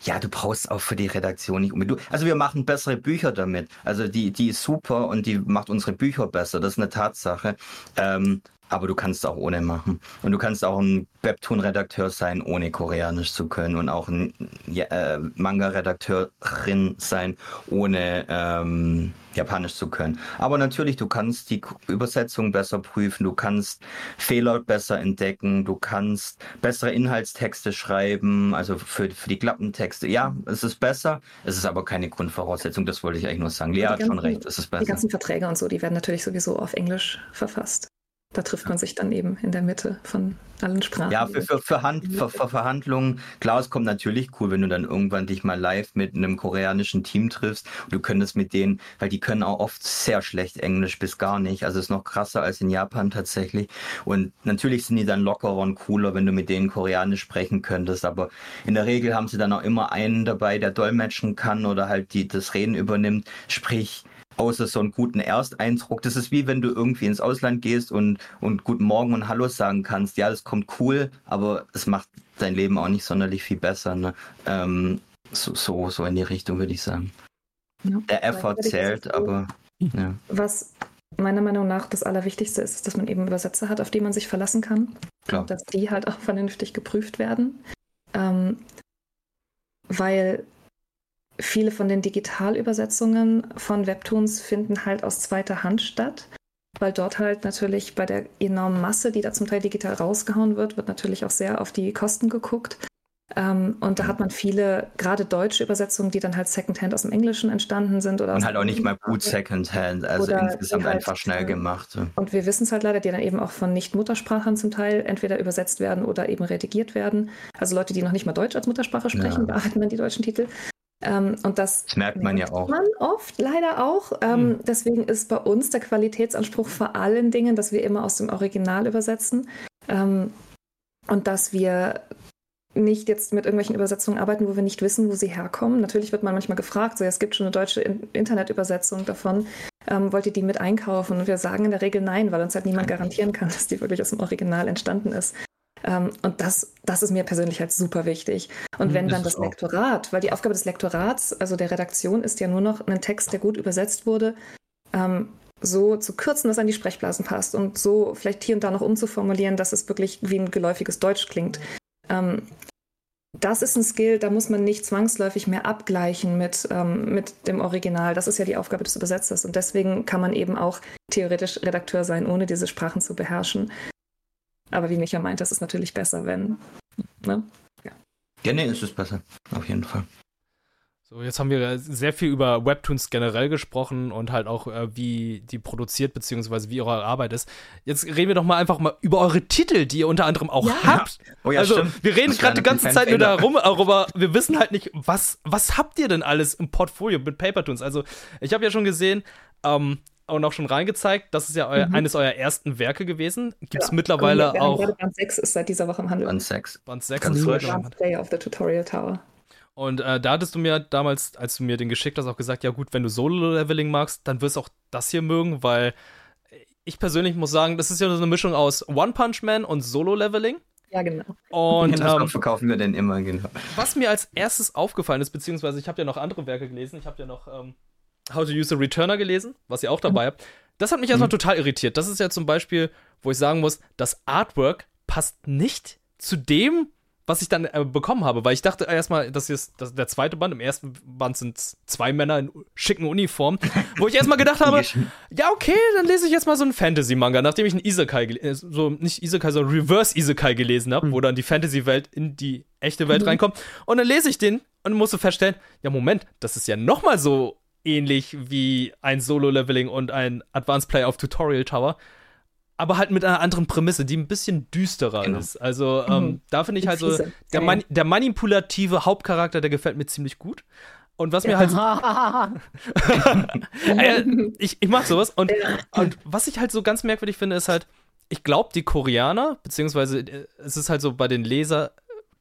Ja, du brauchst auch für die Redaktion nicht unbedingt. Also wir machen bessere Bücher damit. Also die, die ist super und die macht unsere Bücher besser. Das ist eine Tatsache. Ähm, aber du kannst auch ohne machen. Und du kannst auch ein Webtoon-Redakteur sein, ohne Koreanisch zu können. Und auch ein äh, Manga-Redakteurin sein, ohne ähm, Japanisch zu können. Aber natürlich, du kannst die Übersetzung besser prüfen, du kannst Fehler besser entdecken, du kannst bessere Inhaltstexte schreiben, also für, für die Klappentexte. Ja, es ist besser, es ist aber keine Grundvoraussetzung, das wollte ich eigentlich nur sagen. Lea hat schon recht, es ist besser. Die ganzen Verträge und so, die werden natürlich sowieso auf Englisch verfasst. Da trifft man sich dann eben in der Mitte von allen Sprachen. Ja, für, für, für, für, Verhandlungen, klar, es kommt natürlich cool, wenn du dann irgendwann dich mal live mit einem koreanischen Team triffst und du könntest mit denen, weil die können auch oft sehr schlecht Englisch bis gar nicht. Also es ist noch krasser als in Japan tatsächlich. Und natürlich sind die dann lockerer und cooler, wenn du mit denen Koreanisch sprechen könntest. Aber in der Regel haben sie dann auch immer einen dabei, der dolmetschen kann oder halt die das Reden übernimmt. Sprich, außer so einen guten Ersteindruck. Das ist wie wenn du irgendwie ins Ausland gehst und, und Guten Morgen und Hallo sagen kannst. Ja, das kommt cool, aber es macht dein Leben auch nicht sonderlich viel besser. Ne? Ähm, so, so, so in die Richtung würde ich sagen. Ja, Der Effort zählt, aber. Ja. Was meiner Meinung nach das Allerwichtigste ist, ist, dass man eben Übersetzer hat, auf die man sich verlassen kann. Klar. Dass die halt auch vernünftig geprüft werden. Ähm, weil viele von den Digitalübersetzungen von Webtoons finden halt aus zweiter Hand statt, weil dort halt natürlich bei der enormen Masse, die da zum Teil digital rausgehauen wird, wird natürlich auch sehr auf die Kosten geguckt. Ähm, und da hat man viele, gerade deutsche Übersetzungen, die dann halt Secondhand aus dem Englischen entstanden sind. Oder und halt auch nicht mal gut Secondhand, also insgesamt halt, einfach schnell gemacht. Und wir wissen es halt leider, die dann eben auch von Nicht-Muttersprachern zum Teil entweder übersetzt werden oder eben redigiert werden. Also Leute, die noch nicht mal Deutsch als Muttersprache sprechen, ja. behalten dann die deutschen Titel. Ähm, und das, das, merkt man ja auch. Man oft leider auch. Ähm, mhm. Deswegen ist bei uns der Qualitätsanspruch vor allen Dingen, dass wir immer aus dem Original übersetzen ähm, und dass wir nicht jetzt mit irgendwelchen Übersetzungen arbeiten, wo wir nicht wissen, wo sie herkommen. Natürlich wird man manchmal gefragt, so ja, es gibt schon eine deutsche Internetübersetzung davon. Ähm, wollt ihr die mit einkaufen? Und wir sagen in der Regel nein, weil uns halt niemand garantieren kann, dass die wirklich aus dem Original entstanden ist. Ähm, und das, das ist mir persönlich halt super wichtig. Und wenn das dann das Lektorat, weil die Aufgabe des Lektorats, also der Redaktion, ist ja nur noch einen Text, der gut übersetzt wurde, ähm, so zu kürzen, dass er an die Sprechblasen passt und so vielleicht hier und da noch umzuformulieren, dass es wirklich wie ein geläufiges Deutsch klingt. Ähm, das ist ein Skill, da muss man nicht zwangsläufig mehr abgleichen mit, mit dem Original. Das ist ja die Aufgabe des Übersetzers. Und deswegen kann man eben auch theoretisch Redakteur sein, ohne diese Sprachen zu beherrschen. Aber wie Micha meint, das ist natürlich besser, wenn. Ne? Ja. ja, nee, es ist besser. Auf jeden Fall. So, jetzt haben wir sehr viel über Webtoons generell gesprochen und halt auch, äh, wie die produziert, beziehungsweise wie eure Arbeit ist. Jetzt reden wir doch mal einfach mal über eure Titel, die ihr unter anderem auch ja. habt. Oh ja, also, stimmt. wir reden gerade die ganze Zeit nur darum, aber wir wissen halt nicht, was, was habt ihr denn alles im Portfolio mit Papertoons? Also, ich habe ja schon gesehen, ähm, auch noch schon reingezeigt. Das ist ja euer, mhm. eines eurer ersten Werke gewesen. Gibt es ja, mittlerweile wir auch. Band 6 ist seit dieser Woche im Handel. Band 6. Band 6 Ganz ist frisch. Day of the Tutorial Tower. Und äh, da hattest du mir damals, als du mir den geschickt hast, auch gesagt, ja gut, wenn du Solo-Leveling magst, dann wirst du auch das hier mögen, weil ich persönlich muss sagen, das ist ja so eine Mischung aus One Punch Man und Solo-Leveling. Ja, genau. Und ja, ähm, verkaufen wir denn immer, genau. Was mir als erstes aufgefallen ist, beziehungsweise ich habe ja noch andere Werke gelesen, ich habe ja noch ähm, How to Use a Returner gelesen, was ihr auch dabei mhm. habt. Das hat mich erstmal mhm. total irritiert. Das ist ja zum Beispiel, wo ich sagen muss, das Artwork passt nicht zu dem, was ich dann äh, bekommen habe, weil ich dachte erstmal, das ist das, der zweite Band. Im ersten Band sind zwei Männer in schicken Uniformen, wo ich erstmal gedacht habe, ja, okay, dann lese ich jetzt mal so einen Fantasy-Manga, nachdem ich einen Isekai, äh, so nicht Isekai, sondern Reverse Isekai gelesen habe, mhm. wo dann die Fantasy-Welt in die echte Welt mhm. reinkommt. Und dann lese ich den und musste feststellen, ja, Moment, das ist ja nochmal so ähnlich wie ein Solo-Leveling und ein Advanced Play auf Tutorial Tower. aber halt mit einer anderen Prämisse, die ein bisschen düsterer genau. ist. Also ähm, mhm. da finde ich halt so, der, man der manipulative Hauptcharakter, der gefällt mir ziemlich gut. Und was mir halt. äh, ich, ich mag sowas. Und, und was ich halt so ganz merkwürdig finde, ist halt, ich glaube, die Koreaner, beziehungsweise äh, es ist halt so bei den Leser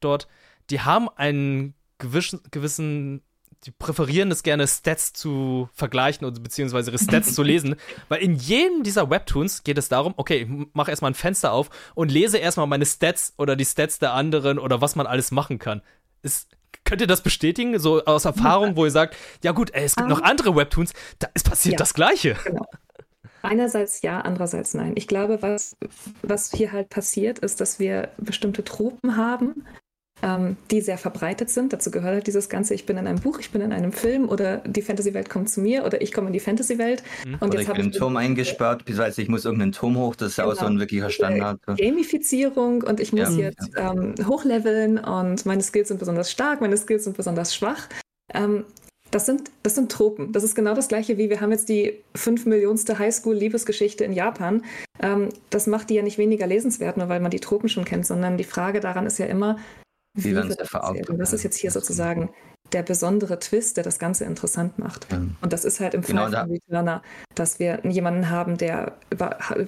dort, die haben einen gewissen, gewissen die präferieren es gerne, Stats zu vergleichen oder beziehungsweise ihre Stats zu lesen, weil in jedem dieser Webtoons geht es darum, okay, ich mache erstmal ein Fenster auf und lese erstmal meine Stats oder die Stats der anderen oder was man alles machen kann. Ist, könnt ihr das bestätigen, so aus Erfahrung, wo ihr sagt, ja gut, ey, es gibt noch andere Webtoons, da ist passiert ja, das Gleiche. Genau. Einerseits ja, andererseits nein. Ich glaube, was, was hier halt passiert, ist, dass wir bestimmte Tropen haben, ähm, die sehr verbreitet sind. Dazu gehört halt dieses Ganze, ich bin in einem Buch, ich bin in einem Film oder die Fantasy-Welt kommt zu mir oder ich komme in die Fantasy-Welt. Mhm. Und oder jetzt ich bin im Turm eingesperrt, beziehungsweise ich muss irgendeinen Turm hoch, das ist ja genau. auch so ein wirklicher Standard. Gamifizierung und ich muss ja, jetzt ja. Ähm, hochleveln und meine Skills sind besonders stark, meine Skills sind besonders schwach. Ähm, das sind, das sind Tropen. Das ist genau das gleiche wie wir haben jetzt die fünf Millionste Highschool-Liebesgeschichte in Japan. Ähm, das macht die ja nicht weniger lesenswert, nur weil man die Tropen schon kennt, sondern die Frage daran ist ja immer, wie wird das erzählt? Und das ist jetzt hier sozusagen der besondere Twist, der das Ganze interessant macht. Ja. Und das ist halt im genau Fall da. von Returner, dass wir jemanden haben, der,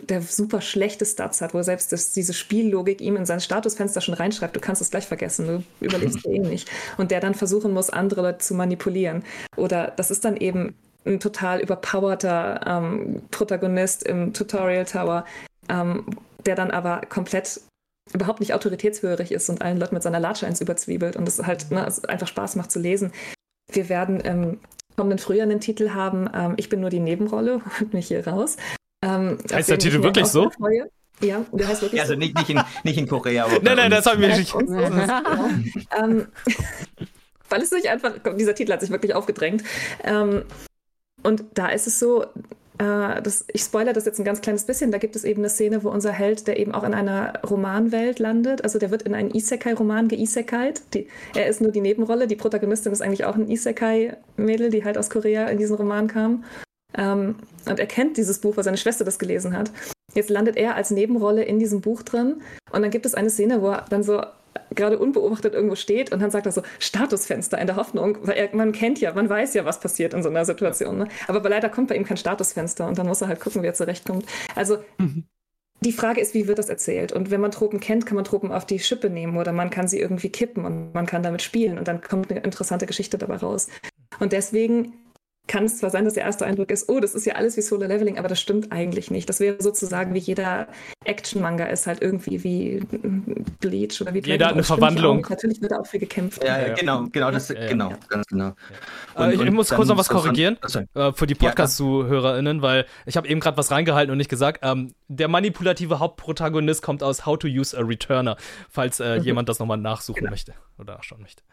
der super schlechte Stats hat, wo selbst das, diese Spiellogik ihm in sein Statusfenster schon reinschreibt, du kannst es gleich vergessen, du überlebst dir eh nicht. Und der dann versuchen muss, andere Leute zu manipulieren. Oder das ist dann eben ein total überpowerter ähm, Protagonist im Tutorial Tower, ähm, der dann aber komplett überhaupt nicht autoritätshörig ist und allen Leuten mit seiner Latsche eins überzwiebelt und es halt ne, es einfach Spaß macht zu lesen. Wir werden im kommenden Frühjahr einen Titel haben, ähm, Ich bin nur die Nebenrolle, holt mich hier raus. Ähm, heißt der Titel wirklich so? Freue. Ja, der heißt wirklich also so. nicht, nicht, in, nicht in Korea. Aber nein, nein, das haben wir nicht. Uns, ähm, weil es sich einfach, dieser Titel hat sich wirklich aufgedrängt. Ähm, und da ist es so, äh, das, ich spoilere das jetzt ein ganz kleines bisschen. Da gibt es eben eine Szene, wo unser Held, der eben auch in einer Romanwelt landet, also der wird in einen Isekai-Roman geisekait. Er ist nur die Nebenrolle. Die Protagonistin ist eigentlich auch ein Isekai-Mädel, die halt aus Korea in diesen Roman kam. Ähm, und er kennt dieses Buch, weil seine Schwester das gelesen hat. Jetzt landet er als Nebenrolle in diesem Buch drin. Und dann gibt es eine Szene, wo er dann so gerade unbeobachtet irgendwo steht und dann sagt er so Statusfenster in der Hoffnung, weil er, man kennt ja, man weiß ja, was passiert in so einer Situation. Ne? Aber leider kommt bei ihm kein Statusfenster und dann muss er halt gucken, wie er zurechtkommt. Also mhm. die Frage ist, wie wird das erzählt? Und wenn man Tropen kennt, kann man Tropen auf die Schippe nehmen oder man kann sie irgendwie kippen und man kann damit spielen und dann kommt eine interessante Geschichte dabei raus. Und deswegen kann es zwar sein, dass der erste Eindruck ist, oh, das ist ja alles wie Solo Leveling, aber das stimmt eigentlich nicht. Das wäre sozusagen wie jeder Action-Manga ist halt irgendwie wie Bleach oder wie Jeder hat eine Verwandlung. Natürlich wird da auch viel gekämpft. Ja, ja, genau, genau, das, ja, genau, ja. ganz genau. Äh, und, ich, ich muss kurz noch was korrigieren äh, für die Podcast-ZuhörerInnen, weil ich habe eben gerade was reingehalten und nicht gesagt. Ähm, der manipulative Hauptprotagonist kommt aus How to Use a Returner, falls äh, mhm. jemand das nochmal nachsuchen genau. möchte oder nachschauen möchte.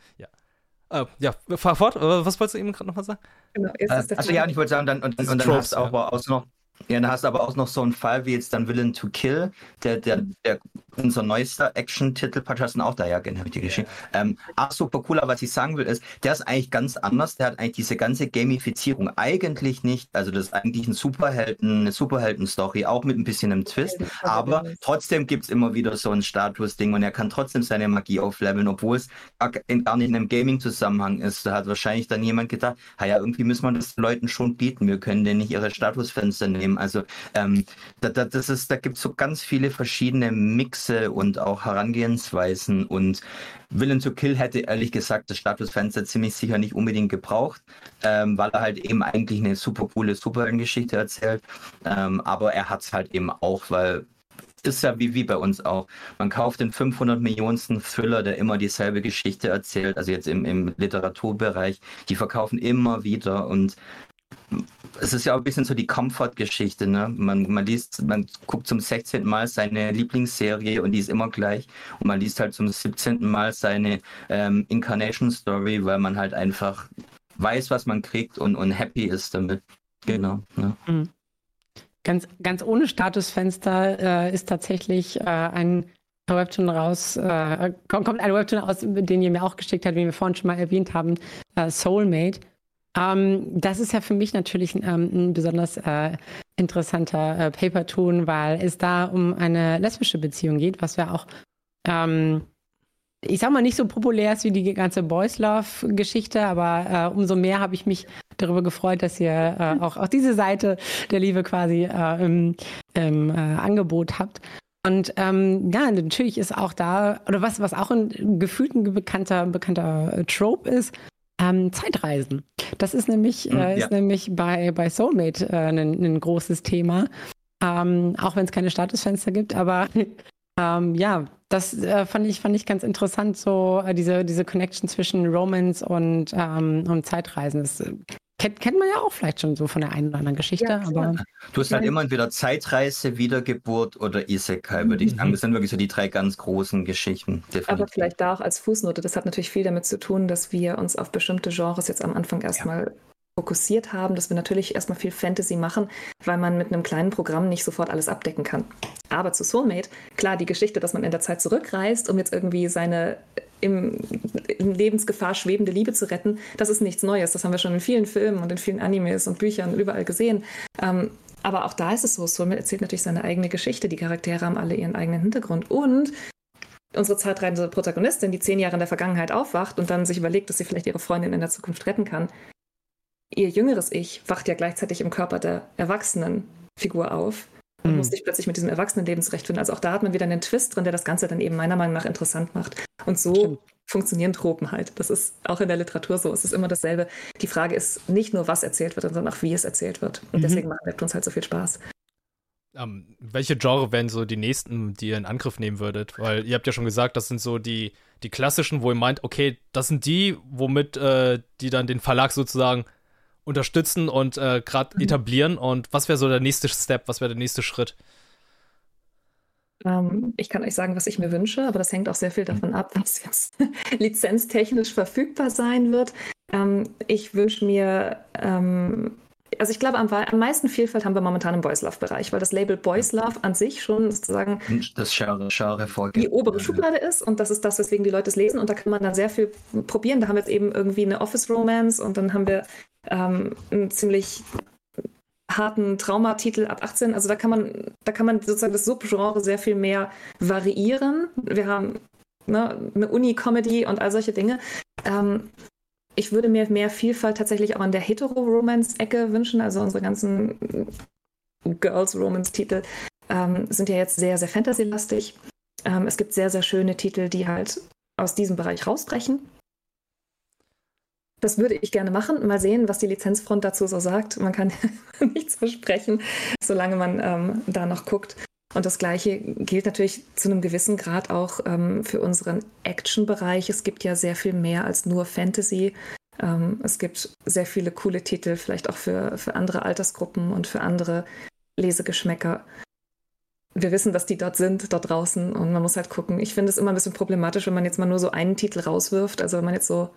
Ja. Uh, ja, fahr fort. Was wolltest du eben gerade nochmal sagen? Genau, äh, also ja, ich wollte sagen, dann, und, und, und dann Tropes, hast du auch, ja. auch noch ja, dann hast du aber auch noch so einen Fall wie jetzt dann Villain to Kill, der, der, der unser neuester Action-Titel, Patrick auch da, ja, genau, habe ich dir geschrieben. Ähm, ach, super cool, aber was ich sagen will, ist, der ist eigentlich ganz anders. Der hat eigentlich diese ganze Gamifizierung eigentlich nicht. Also, das ist eigentlich ein Superhelden, eine Superhelden-Story, auch mit ein bisschen einem Twist. Aber trotzdem gibt es immer wieder so ein Status-Ding und er kann trotzdem seine Magie aufleveln, obwohl es gar nicht in einem Gaming-Zusammenhang ist. Da hat wahrscheinlich dann jemand gedacht, ja, irgendwie müssen wir das Leuten schon bieten. Wir können denen nicht ihre Statusfenster nehmen. Also ähm, da, da, das ist, da gibt es so ganz viele verschiedene Mixe und auch Herangehensweisen und Villain to Kill hätte ehrlich gesagt das Statusfenster ziemlich sicher nicht unbedingt gebraucht, ähm, weil er halt eben eigentlich eine super coole Superheldengeschichte erzählt. Ähm, aber er hat es halt eben auch, weil ist ja wie, wie bei uns auch. Man kauft den 500 Millionensten Thriller, der immer dieselbe Geschichte erzählt, also jetzt im, im Literaturbereich. Die verkaufen immer wieder und es ist ja auch ein bisschen so die Comfort-Geschichte, ne? Man, man liest, man guckt zum 16. Mal seine Lieblingsserie und die ist immer gleich. Und man liest halt zum 17. Mal seine ähm, Incarnation-Story, weil man halt einfach weiß, was man kriegt und, und happy ist damit. Genau. Ne? Ganz, ganz ohne Statusfenster äh, ist tatsächlich äh, ein Webtoon raus, äh, kommt ein Webtoon aus, den ihr mir auch geschickt habt, wie wir vorhin schon mal erwähnt haben, äh, Soulmate. Ähm, das ist ja für mich natürlich ähm, ein besonders äh, interessanter äh, Paper-Tun, weil es da um eine lesbische Beziehung geht, was ja auch, ähm, ich sag mal, nicht so populär ist wie die ganze Boys Love-Geschichte, aber äh, umso mehr habe ich mich darüber gefreut, dass ihr äh, auch, auch diese Seite der Liebe quasi äh, im, im äh, Angebot habt. Und ähm, ja, natürlich ist auch da, oder was, was auch ein gefühlt ein bekannter, bekannter Trope ist, ähm, Zeitreisen. Das ist nämlich, hm, äh, ist ja. nämlich bei, bei Soulmate äh, ein, ein großes Thema. Ähm, auch wenn es keine Statusfenster gibt, aber ähm, ja, das äh, fand, ich, fand ich ganz interessant, so äh, diese, diese Connection zwischen Romance und, ähm, und Zeitreisen. Das äh, Kennt, kennt man ja auch vielleicht schon so von der einen oder anderen Geschichte. Ja, aber du hast halt immer entweder Zeitreise, Wiedergeburt oder Isekai, würde ich sagen. Das sind wirklich so die drei ganz großen Geschichten. Definitiv. Aber vielleicht da auch als Fußnote, das hat natürlich viel damit zu tun, dass wir uns auf bestimmte Genres jetzt am Anfang erstmal ja. Fokussiert haben, dass wir natürlich erstmal viel Fantasy machen, weil man mit einem kleinen Programm nicht sofort alles abdecken kann. Aber zu Soulmate, klar, die Geschichte, dass man in der Zeit zurückreist, um jetzt irgendwie seine im, in Lebensgefahr schwebende Liebe zu retten, das ist nichts Neues. Das haben wir schon in vielen Filmen und in vielen Animes und Büchern überall gesehen. Ähm, aber auch da ist es so, Soulmate erzählt natürlich seine eigene Geschichte. Die Charaktere haben alle ihren eigenen Hintergrund. Und unsere zeitreisende Protagonistin, die zehn Jahre in der Vergangenheit aufwacht und dann sich überlegt, dass sie vielleicht ihre Freundin in der Zukunft retten kann, ihr jüngeres Ich wacht ja gleichzeitig im Körper der erwachsenen Figur auf und mhm. muss sich plötzlich mit diesem Erwachsenenleben zurechtfinden. Also auch da hat man wieder einen Twist drin, der das Ganze dann eben meiner Meinung nach interessant macht. Und so Stimmt. funktionieren Tropen halt. Das ist auch in der Literatur so. Es ist immer dasselbe. Die Frage ist nicht nur, was erzählt wird, sondern auch, wie es erzählt wird. Und mhm. deswegen macht Webtoons halt so viel Spaß. Um, ähm, welche Genre wären so die nächsten, die ihr in Angriff nehmen würdet? Weil ihr habt ja schon gesagt, das sind so die, die klassischen, wo ihr meint, okay, das sind die, womit äh, die dann den Verlag sozusagen unterstützen und äh, gerade mhm. etablieren? Und was wäre so der nächste Step? Was wäre der nächste Schritt? Ähm, ich kann euch sagen, was ich mir wünsche, aber das hängt auch sehr viel davon ab, was jetzt lizenztechnisch verfügbar sein wird. Ähm, ich wünsche mir ähm, also ich glaube, am, am, meisten Vielfalt haben wir momentan im Boys Love-Bereich, weil das Label Boys Love an sich schon sozusagen das Genre, Genre die obere Schublade ist und das ist das, weswegen die Leute es lesen und da kann man dann sehr viel probieren. Da haben wir jetzt eben irgendwie eine Office Romance und dann haben wir ähm, einen ziemlich harten Traumatitel ab 18. Also da kann man, da kann man sozusagen das Subgenre sehr viel mehr variieren. Wir haben ne, eine Uni-Comedy und all solche Dinge. Ähm, ich würde mir mehr Vielfalt tatsächlich auch an der Hetero-Romance-Ecke wünschen. Also unsere ganzen Girls-Romance-Titel ähm, sind ja jetzt sehr, sehr Fantasy-lastig. Ähm, es gibt sehr, sehr schöne Titel, die halt aus diesem Bereich rausbrechen. Das würde ich gerne machen. Mal sehen, was die Lizenzfront dazu so sagt. Man kann nichts versprechen, solange man ähm, da noch guckt. Und das Gleiche gilt natürlich zu einem gewissen Grad auch ähm, für unseren Action-Bereich. Es gibt ja sehr viel mehr als nur Fantasy. Ähm, es gibt sehr viele coole Titel, vielleicht auch für, für andere Altersgruppen und für andere Lesegeschmäcker. Wir wissen, dass die dort sind, dort draußen, und man muss halt gucken. Ich finde es immer ein bisschen problematisch, wenn man jetzt mal nur so einen Titel rauswirft. Also wenn man jetzt so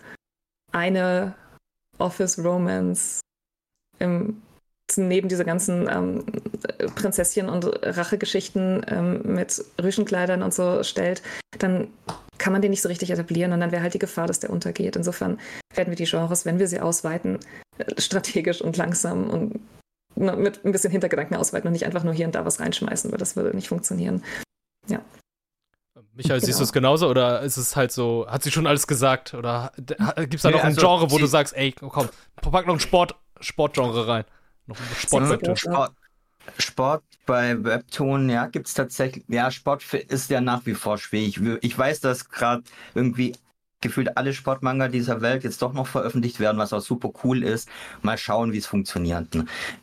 eine Office Romance im, neben diese ganzen ähm, Prinzesschen und Rachegeschichten ähm, mit Rüschenkleidern und so stellt, dann kann man den nicht so richtig etablieren und dann wäre halt die Gefahr, dass der untergeht. Insofern werden wir die Genres, wenn wir sie ausweiten, strategisch und langsam und mit ein bisschen Hintergedanken ausweiten und nicht einfach nur hier und da was reinschmeißen, weil das würde nicht funktionieren. Ja. Michael, genau. siehst du es genauso oder ist es halt so, hat sie schon alles gesagt? Oder gibt es da nee, noch ein also Genre, wo du sagst, ey, komm, pack noch ein Sport, Sportgenre rein? Noch ein Sport, Sport, Sport bei Webtoon, ja, gibt es tatsächlich, ja, Sport ist ja nach wie vor schwierig. Ich weiß, dass gerade irgendwie gefühlt alle Sportmanga dieser Welt jetzt doch noch veröffentlicht werden, was auch super cool ist. Mal schauen, wie es funktioniert.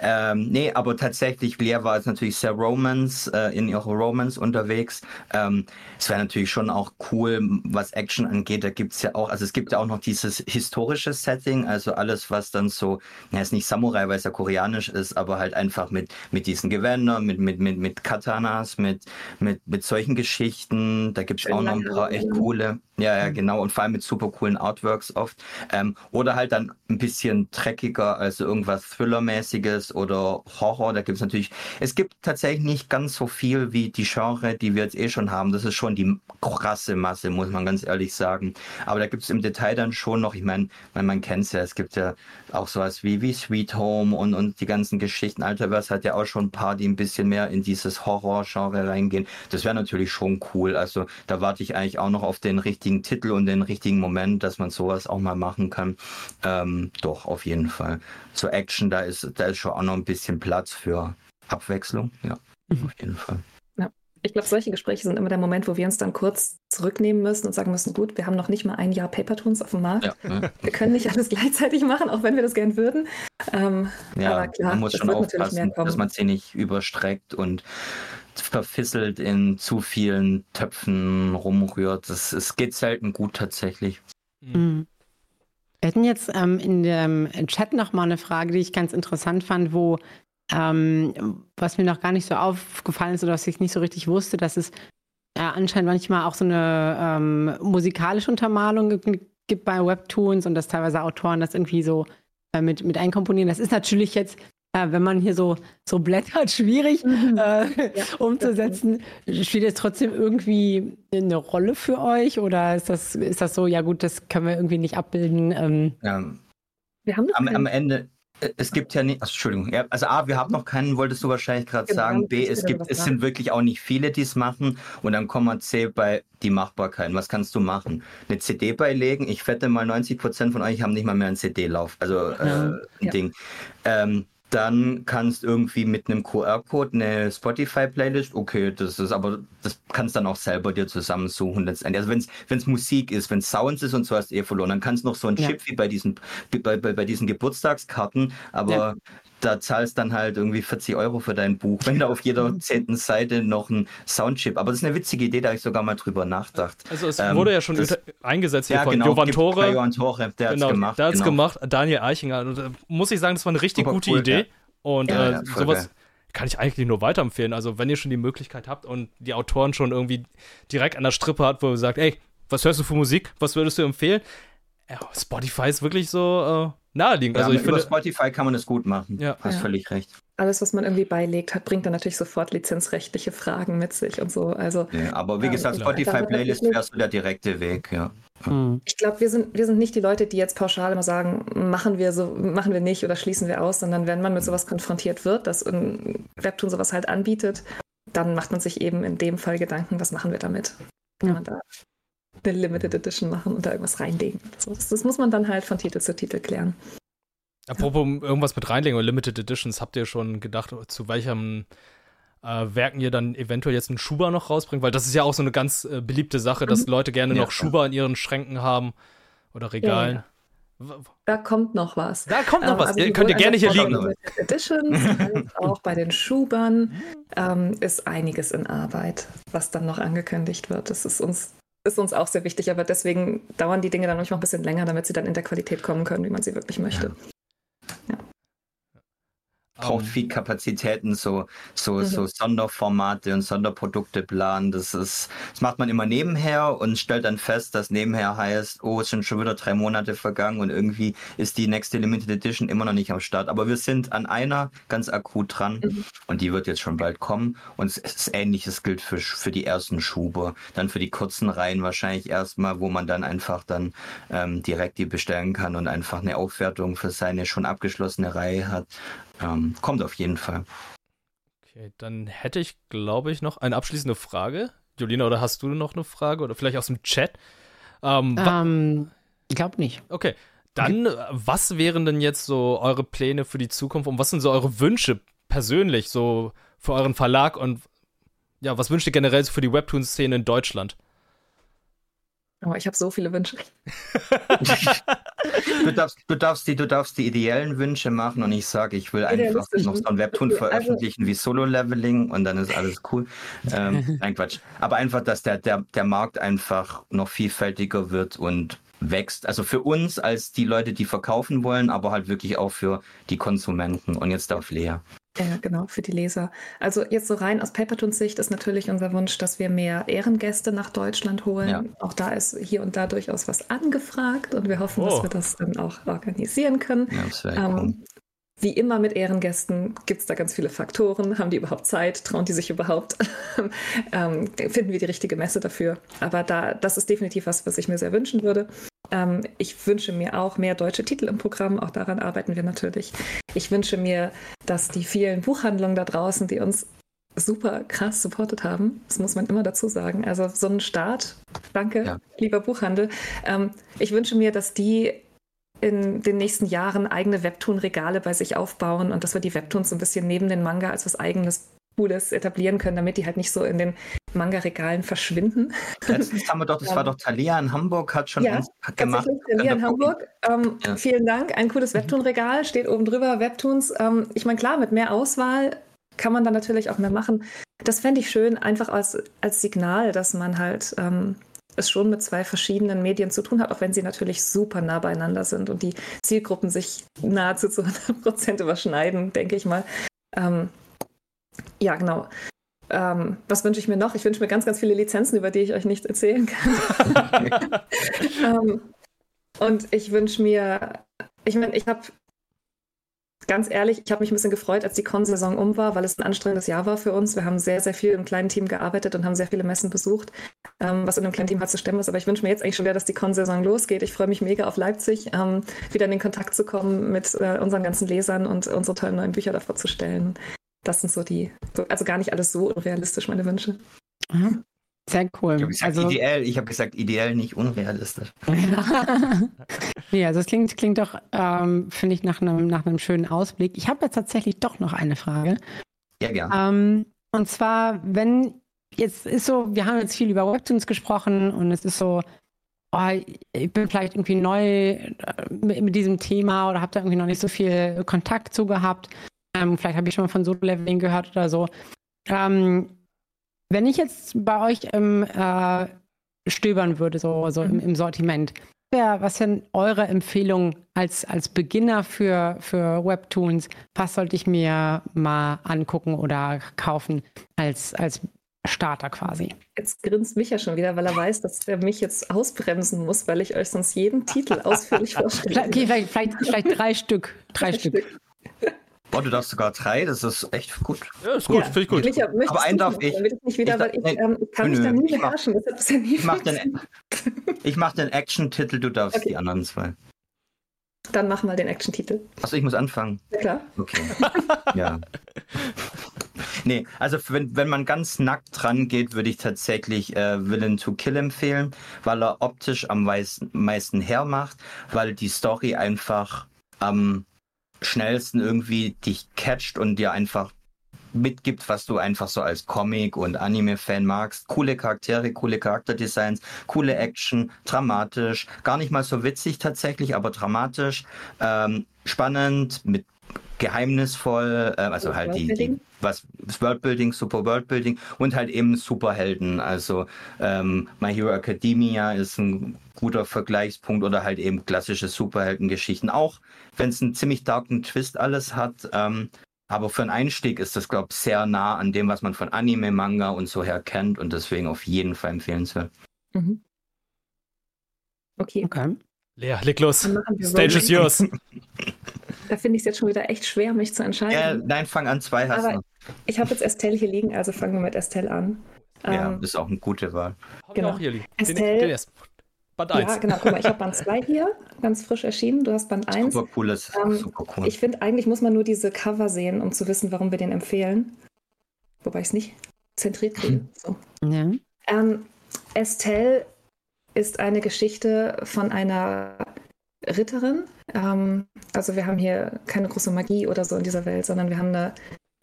Ähm, nee, aber tatsächlich, Blair war jetzt natürlich sehr Romance, äh, in ihrer Romance unterwegs. Ähm, es wäre natürlich schon auch cool, was Action angeht. Da gibt's ja auch, also es gibt ja auch noch dieses historische Setting, also alles, was dann so, ja, ist nicht Samurai, weil es ja koreanisch ist, aber halt einfach mit, mit diesen Gewändern, mit, mit, mit, mit Katanas, mit, mit, mit solchen Geschichten. Da gibt's auch noch ein paar echt coole. Ja, ja, genau. Und vor allem mit super coolen Artworks oft. Ähm, oder halt dann ein bisschen dreckiger, also irgendwas Thriller-mäßiges oder Horror. Da gibt es natürlich, es gibt tatsächlich nicht ganz so viel wie die Genre, die wir jetzt eh schon haben. Das ist schon die krasse Masse, muss man ganz ehrlich sagen. Aber da gibt es im Detail dann schon noch, ich meine, man, man kennt es ja, es gibt ja auch sowas wie, wie Sweet Home und, und die ganzen Geschichten. Alterverse hat ja auch schon ein paar, die ein bisschen mehr in dieses Horror-Genre reingehen. Das wäre natürlich schon cool. Also da warte ich eigentlich auch noch auf den richtigen Titel und den richtigen Moment, dass man sowas auch mal machen kann. Ähm, doch, auf jeden Fall. Zur Action, da ist, da ist schon auch noch ein bisschen Platz für Abwechslung. Ja, mhm. auf jeden Fall ich glaube, solche Gespräche sind immer der Moment, wo wir uns dann kurz zurücknehmen müssen und sagen müssen, gut, wir haben noch nicht mal ein Jahr Papertoons auf dem Markt. Ja, ja. Wir können nicht alles gleichzeitig machen, auch wenn wir das gern würden. Ähm, ja, aber klar, man muss schon aufpassen, dass man sie nicht überstreckt und verfisselt in zu vielen Töpfen rumrührt. Das, es geht selten gut tatsächlich. Mhm. Wir hatten jetzt ähm, in dem Chat noch mal eine Frage, die ich ganz interessant fand, wo ähm, was mir noch gar nicht so aufgefallen ist oder was ich nicht so richtig wusste, dass es ja, anscheinend manchmal auch so eine ähm, musikalische Untermalung gibt bei Webtoons und dass teilweise Autoren das irgendwie so äh, mit, mit einkomponieren. Das ist natürlich jetzt, äh, wenn man hier so, so blättert, schwierig mhm. äh, ja. umzusetzen. Spielt es trotzdem irgendwie eine Rolle für euch oder ist das, ist das so, ja gut, das können wir irgendwie nicht abbilden? Ähm, ja. Wir haben am, am Ende, es gibt ja nicht, also, Entschuldigung, ja, also A, wir haben noch keinen, wolltest du wahrscheinlich gerade genau, sagen. B, es gibt, es sind wirklich auch nicht viele, die es machen. Und dann kommen wir C bei die Machbarkeit. Was kannst du machen? Eine CD beilegen? Ich wette mal 90 Prozent von euch haben nicht mal mehr einen CD-Lauf, also äh, ein ja. Ding. Ähm, dann kannst irgendwie mit einem QR-Code eine Spotify-Playlist, okay, das ist aber, das kannst dann auch selber dir zusammensuchen letztendlich. Also wenn es Musik ist, wenn es Sounds ist und so hast du eh verloren, dann kannst du noch so ein ja. Chip wie bei diesen, bei, bei, bei diesen Geburtstagskarten, aber ja da zahlst dann halt irgendwie 40 Euro für dein Buch, wenn da auf jeder zehnten Seite noch ein Soundchip. Aber das ist eine witzige Idee, da habe ich sogar mal drüber nachgedacht. Also es ähm, wurde ja schon das, eingesetzt hier ja, von genau, Jovan Tore. Jovan Tore, der genau, hat es gemacht. Der hat es genau. gemacht, Daniel Eichinger. Und, äh, muss ich sagen, das war eine richtig Super gute cool, Idee. Ja. Und ja, äh, sowas geil. kann ich eigentlich nur weiterempfehlen. Also wenn ihr schon die Möglichkeit habt und die Autoren schon irgendwie direkt an der Strippe hat, wo ihr sagt, ey, was hörst du für Musik? Was würdest du empfehlen? Ja, Spotify ist wirklich so äh, naheliegend. Ja, also ich über finde, Spotify kann man das gut machen. Ja. Hast ja. völlig recht. Alles, was man irgendwie beilegt, hat, bringt dann natürlich sofort lizenzrechtliche Fragen mit sich und so. Also, ja, aber wie gesagt, Spotify-Playlist wäre so der direkte Weg, ja. Hm. Ich glaube, wir sind, wir sind nicht die Leute, die jetzt pauschal immer sagen, machen wir so, machen wir nicht oder schließen wir aus, sondern wenn man mit sowas konfrontiert wird, dass ein Webtoon sowas halt anbietet, dann macht man sich eben in dem Fall Gedanken, was machen wir damit? Kann ja. man da eine Limited Edition machen und da irgendwas reinlegen. Das, das muss man dann halt von Titel zu Titel klären. Apropos ja. irgendwas mit reinlegen oder Limited Editions, habt ihr schon gedacht, zu welchem äh, Werken ihr dann eventuell jetzt einen Schuber noch rausbringt? Weil das ist ja auch so eine ganz äh, beliebte Sache, dass mhm. Leute gerne ja, noch Schuber in ihren Schränken haben oder Regalen. Ja, da kommt noch was. Da kommt noch ähm, was. Also könnt ihr gerne hier liegen. Editions, auch bei den Schubern ähm, ist einiges in Arbeit, was dann noch angekündigt wird. Das ist uns ist uns auch sehr wichtig, aber deswegen dauern die Dinge dann manchmal ein bisschen länger, damit sie dann in der Qualität kommen können, wie man sie wirklich möchte. Ja braucht um. viel Kapazitäten, so, so, mhm. so Sonderformate und Sonderprodukte planen. Das ist, das macht man immer nebenher und stellt dann fest, dass nebenher heißt, oh, es sind schon wieder drei Monate vergangen und irgendwie ist die nächste Limited Edition immer noch nicht am Start. Aber wir sind an einer ganz akut dran mhm. und die wird jetzt schon bald kommen. Und es ist ähnliches gilt für, für die ersten Schuber. Dann für die kurzen Reihen wahrscheinlich erstmal, wo man dann einfach dann ähm, direkt die bestellen kann und einfach eine Aufwertung für seine schon abgeschlossene Reihe hat. Ähm, kommt auf jeden Fall. Okay, dann hätte ich, glaube ich, noch eine abschließende Frage. Julina, oder hast du noch eine Frage? Oder vielleicht aus dem Chat? Ähm, ähm ich glaube nicht. Okay. Dann, okay. was wären denn jetzt so eure Pläne für die Zukunft und was sind so eure Wünsche persönlich so für euren Verlag und ja, was wünscht ihr generell für die Webtoon-Szene in Deutschland? Oh, ich habe so viele Wünsche. du, darfst, du, darfst die, du darfst die ideellen Wünsche machen und ich sage, ich will einfach noch so ein Webtoon also veröffentlichen wie Solo-Leveling und dann ist alles cool. Ähm, nein, Quatsch. Aber einfach, dass der, der, der Markt einfach noch vielfältiger wird und wächst. Also für uns als die Leute, die verkaufen wollen, aber halt wirklich auch für die Konsumenten. Und jetzt darf Lea. Ja, genau, für die Leser. Also jetzt so rein aus Papertoons Sicht ist natürlich unser Wunsch, dass wir mehr Ehrengäste nach Deutschland holen. Ja. Auch da ist hier und da durchaus was angefragt und wir hoffen, oh. dass wir das dann auch organisieren können. Ja, das ähm. Wie immer mit Ehrengästen gibt es da ganz viele Faktoren. Haben die überhaupt Zeit? Trauen die sich überhaupt? ähm, finden wir die richtige Messe dafür? Aber da, das ist definitiv was, was ich mir sehr wünschen würde. Ähm, ich wünsche mir auch mehr deutsche Titel im Programm. Auch daran arbeiten wir natürlich. Ich wünsche mir, dass die vielen Buchhandlungen da draußen, die uns super krass supportet haben. Das muss man immer dazu sagen. Also so ein Start. Danke, ja. lieber Buchhandel. Ähm, ich wünsche mir, dass die in den nächsten Jahren eigene Webtoon-Regale bei sich aufbauen und dass wir die Webtoons so ein bisschen neben den Manga als was eigenes Cooles etablieren können, damit die halt nicht so in den Manga-Regalen verschwinden. Letztens haben wir doch, das war doch Thalia in Hamburg, hat schon ja, gemacht. Thalia in Hamburg. Ähm, ja. Vielen Dank. Ein cooles Webtoon-Regal steht oben drüber. Webtoons. Ähm, ich meine, klar, mit mehr Auswahl kann man dann natürlich auch mehr machen. Das fände ich schön, einfach als, als Signal, dass man halt ähm, es schon mit zwei verschiedenen Medien zu tun hat, auch wenn sie natürlich super nah beieinander sind und die Zielgruppen sich nahezu zu 100 Prozent überschneiden, denke ich mal. Ähm, ja, genau. Ähm, was wünsche ich mir noch? Ich wünsche mir ganz, ganz viele Lizenzen, über die ich euch nicht erzählen kann. ähm, und ich wünsche mir, ich meine, ich habe ganz ehrlich, ich habe mich ein bisschen gefreut, als die Con-Saison um war, weil es ein anstrengendes Jahr war für uns. Wir haben sehr, sehr viel im kleinen Team gearbeitet und haben sehr viele Messen besucht, ähm, was in einem kleinen Team halt zu stemmen ist. Aber ich wünsche mir jetzt eigentlich schon wieder, dass die Con-Saison losgeht. Ich freue mich mega auf Leipzig, ähm, wieder in den Kontakt zu kommen mit äh, unseren ganzen Lesern und unsere tollen neuen Bücher davor zu stellen. Das sind so die, also gar nicht alles so unrealistisch, meine Wünsche. Mhm. Sehr cool. Ich habe gesagt, also, ideell, ich habe gesagt, ideell, nicht unrealistisch. ja, also es klingt, klingt doch, ähm, finde ich, nach einem, nach einem schönen Ausblick. Ich habe jetzt tatsächlich doch noch eine Frage. Ja, ja. Ähm, und zwar, wenn jetzt ist so, wir haben jetzt viel über Webtoons gesprochen und es ist so, oh, ich bin vielleicht irgendwie neu äh, mit, mit diesem Thema oder habe da irgendwie noch nicht so viel Kontakt zu gehabt. Ähm, vielleicht habe ich schon mal von Solo-Leveling gehört oder so. Ähm, wenn ich jetzt bei euch im äh, stöbern würde, so, so im, im Sortiment, wär, was sind eure Empfehlungen als, als Beginner für, für Webtoons? Was sollte ich mir mal angucken oder kaufen als, als Starter quasi? Jetzt grinst mich ja schon wieder, weil er weiß, dass er mich jetzt ausbremsen muss, weil ich euch sonst jeden Titel ausführlich vorstelle. Okay, vielleicht, vielleicht, vielleicht drei Stück. Drei, drei Stück. Stück. Boah, du darfst sogar drei, das ist echt gut. Ja, ist gut, ja. finde ich gut. Micha, Aber einen darf ich. Damit ich nicht wieder, ich, weil ich ähm, kann nö, mich da nie beherrschen. Das hat ja nie ich mache den, mach den Action-Titel, du darfst okay. die anderen zwei. Dann mach mal den Action-Titel. Achso, ich muss anfangen. Ja, klar. Okay. ja. Nee, also wenn, wenn man ganz nackt dran geht, würde ich tatsächlich äh, Villain to Kill empfehlen, weil er optisch am meisten hermacht, weil die Story einfach am ähm, schnellsten irgendwie dich catcht und dir einfach mitgibt, was du einfach so als Comic- und Anime-Fan magst. Coole Charaktere, coole Charakterdesigns, coole Action, dramatisch, gar nicht mal so witzig tatsächlich, aber dramatisch, ähm, spannend, mit geheimnisvoll, äh, also halt die, die, was Worldbuilding, super Worldbuilding und halt eben Superhelden. Also ähm, My Hero Academia ist ein guter Vergleichspunkt oder halt eben klassische Superheldengeschichten. Auch wenn es einen ziemlich darken Twist alles hat. Ähm, aber für einen Einstieg ist das, glaube ich, sehr nah an dem, was man von Anime, Manga und so her kennt und deswegen auf jeden Fall empfehlenswert. Mhm. Okay. okay. Lea, leg los. Stage is yours. Da finde ich es jetzt schon wieder echt schwer, mich zu entscheiden. Ja, nein, fang an, zwei hast du. Ich habe jetzt Estelle hier liegen, also fangen wir mit Estelle an. Ja, ähm, ist auch eine gute Wahl. Genau. Auch hier liegen. Estelle, den, den Band 1. Ja, genau. Guck mal, ich habe Band 2 hier, ganz frisch erschienen. Du hast Band 1. Super cooles, ähm, super cool. Ich finde, eigentlich muss man nur diese Cover sehen, um zu wissen, warum wir den empfehlen. Wobei ich es nicht zentriert kriege. So. Ja. Ähm, Estelle ist eine Geschichte von einer Ritterin. Ähm, also wir haben hier keine große Magie oder so in dieser Welt, sondern wir haben eine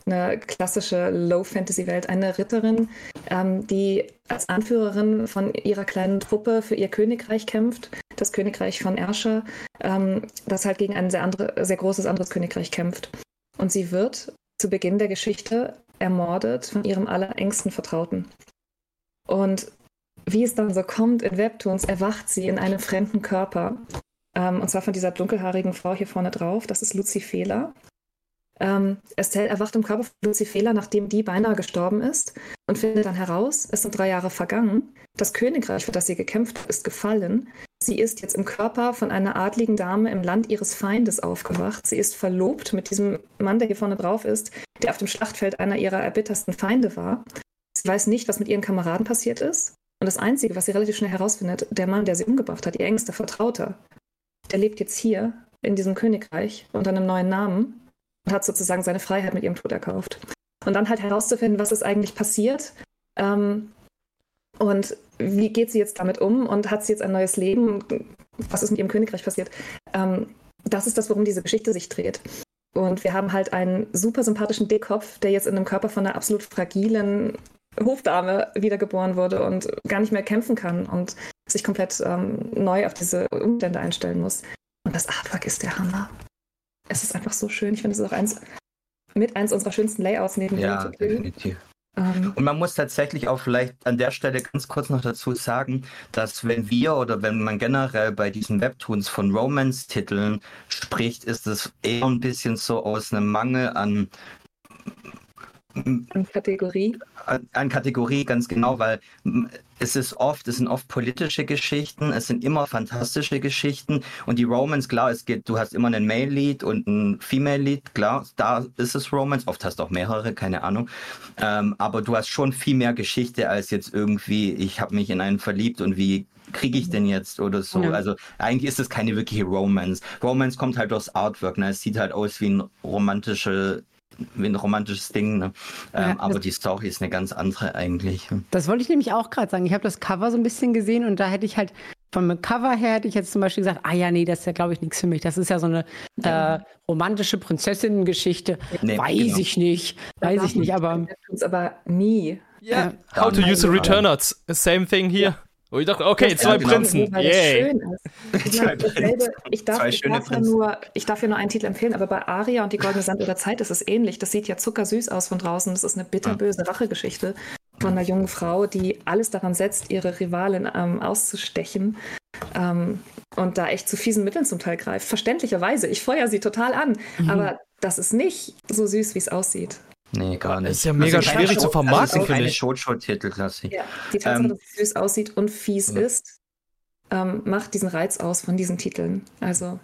eine klassische Low-Fantasy-Welt, eine Ritterin, ähm, die als Anführerin von ihrer kleinen Truppe für ihr Königreich kämpft, das Königreich von Erscher, ähm, das halt gegen ein sehr, andere, sehr großes anderes Königreich kämpft. Und sie wird zu Beginn der Geschichte ermordet von ihrem allerengsten Vertrauten. Und wie es dann so kommt in Webtoons, erwacht sie in einem fremden Körper. Ähm, und zwar von dieser dunkelhaarigen Frau hier vorne drauf. Das ist Lucy Fehler. Ähm, Estelle erwacht im Körper von Lucifela, nachdem die beinahe gestorben ist und findet dann heraus, es sind drei Jahre vergangen. Das Königreich, für das sie gekämpft hat, ist gefallen. Sie ist jetzt im Körper von einer adligen Dame im Land ihres Feindes aufgewacht. Sie ist verlobt mit diesem Mann, der hier vorne drauf ist, der auf dem Schlachtfeld einer ihrer erbittersten Feinde war. Sie weiß nicht, was mit ihren Kameraden passiert ist. Und das Einzige, was sie relativ schnell herausfindet, der Mann, der sie umgebracht hat, ihr engster Vertrauter, der lebt jetzt hier in diesem Königreich unter einem neuen Namen und hat sozusagen seine Freiheit mit ihrem Tod erkauft. Und dann halt herauszufinden, was ist eigentlich passiert ähm, und wie geht sie jetzt damit um und hat sie jetzt ein neues Leben, was ist mit ihrem Königreich passiert. Ähm, das ist das, worum diese Geschichte sich dreht. Und wir haben halt einen super sympathischen Dickkopf, der jetzt in einem Körper von einer absolut fragilen Hofdame wiedergeboren wurde und gar nicht mehr kämpfen kann und sich komplett ähm, neu auf diese Umstände einstellen muss. Und das Artwork ist der Hammer. Es ist einfach so schön. Ich finde, es ist auch eins, mit eins unserer schönsten Layouts neben Ja, dem definitiv. ähm, Und man muss tatsächlich auch vielleicht an der Stelle ganz kurz noch dazu sagen, dass wenn wir oder wenn man generell bei diesen Webtoons von Romance-Titeln spricht, ist es eher ein bisschen so aus einem Mangel an an Kategorie. an, an Kategorie ganz genau, weil es ist oft, es sind oft politische Geschichten, es sind immer fantastische Geschichten und die Romance, klar, es geht, du hast immer einen Male-Lead und ein Female-Lead, klar, da ist es Romance, oft hast du auch mehrere, keine Ahnung, ähm, aber du hast schon viel mehr Geschichte als jetzt irgendwie, ich habe mich in einen verliebt und wie kriege ich denn jetzt oder so. Ja. Also eigentlich ist es keine wirkliche Romance. Romance kommt halt durchs Artwork, ne? es sieht halt aus wie ein romantische wie ein romantisches Ding, ne? Ja, ähm, aber das- die Story ist eine ganz andere eigentlich. Das wollte ich nämlich auch gerade sagen. Ich habe das Cover so ein bisschen gesehen und da hätte ich halt vom Cover her hätte ich jetzt zum Beispiel gesagt, ah ja, nee, das ist ja, glaube ich, nichts für mich. Das ist ja so eine äh, romantische Prinzessinnen-Geschichte. Nee, Weiß genau. ich nicht. Weiß ich nicht, aber aber nie. Ja. Ja. How to use a Ja. Returners. Same thing here. Wo ich dachte, okay, zwei genau. Prinzen. Das Yay. schön ist. Ich, Zwei meine, dasselbe, ich, darf, ich, darf ja nur, ich darf ja nur einen Titel empfehlen, aber bei Aria und die Goldene Sanduhr Zeit ist es ähnlich. Das sieht ja zuckersüß aus von draußen. Das ist eine bitterböse Rachegeschichte von einer jungen Frau, die alles daran setzt, ihre Rivalin ähm, auszustechen. Ähm, und da echt zu fiesen Mitteln zum Teil greift. Verständlicherweise. Ich feuer sie total an. Aber das ist nicht so süß, wie es aussieht. Nee, gar nicht. ist ja mega Das keine schwierig zu vermarkten, Das sind finde ich. Shoujo-Titel, klassisch. Ja, die Tatsache, Ähm, dass es süß aussieht und fies ja. ist, ähm, macht diesen Reiz aus von diesen Titeln. Also,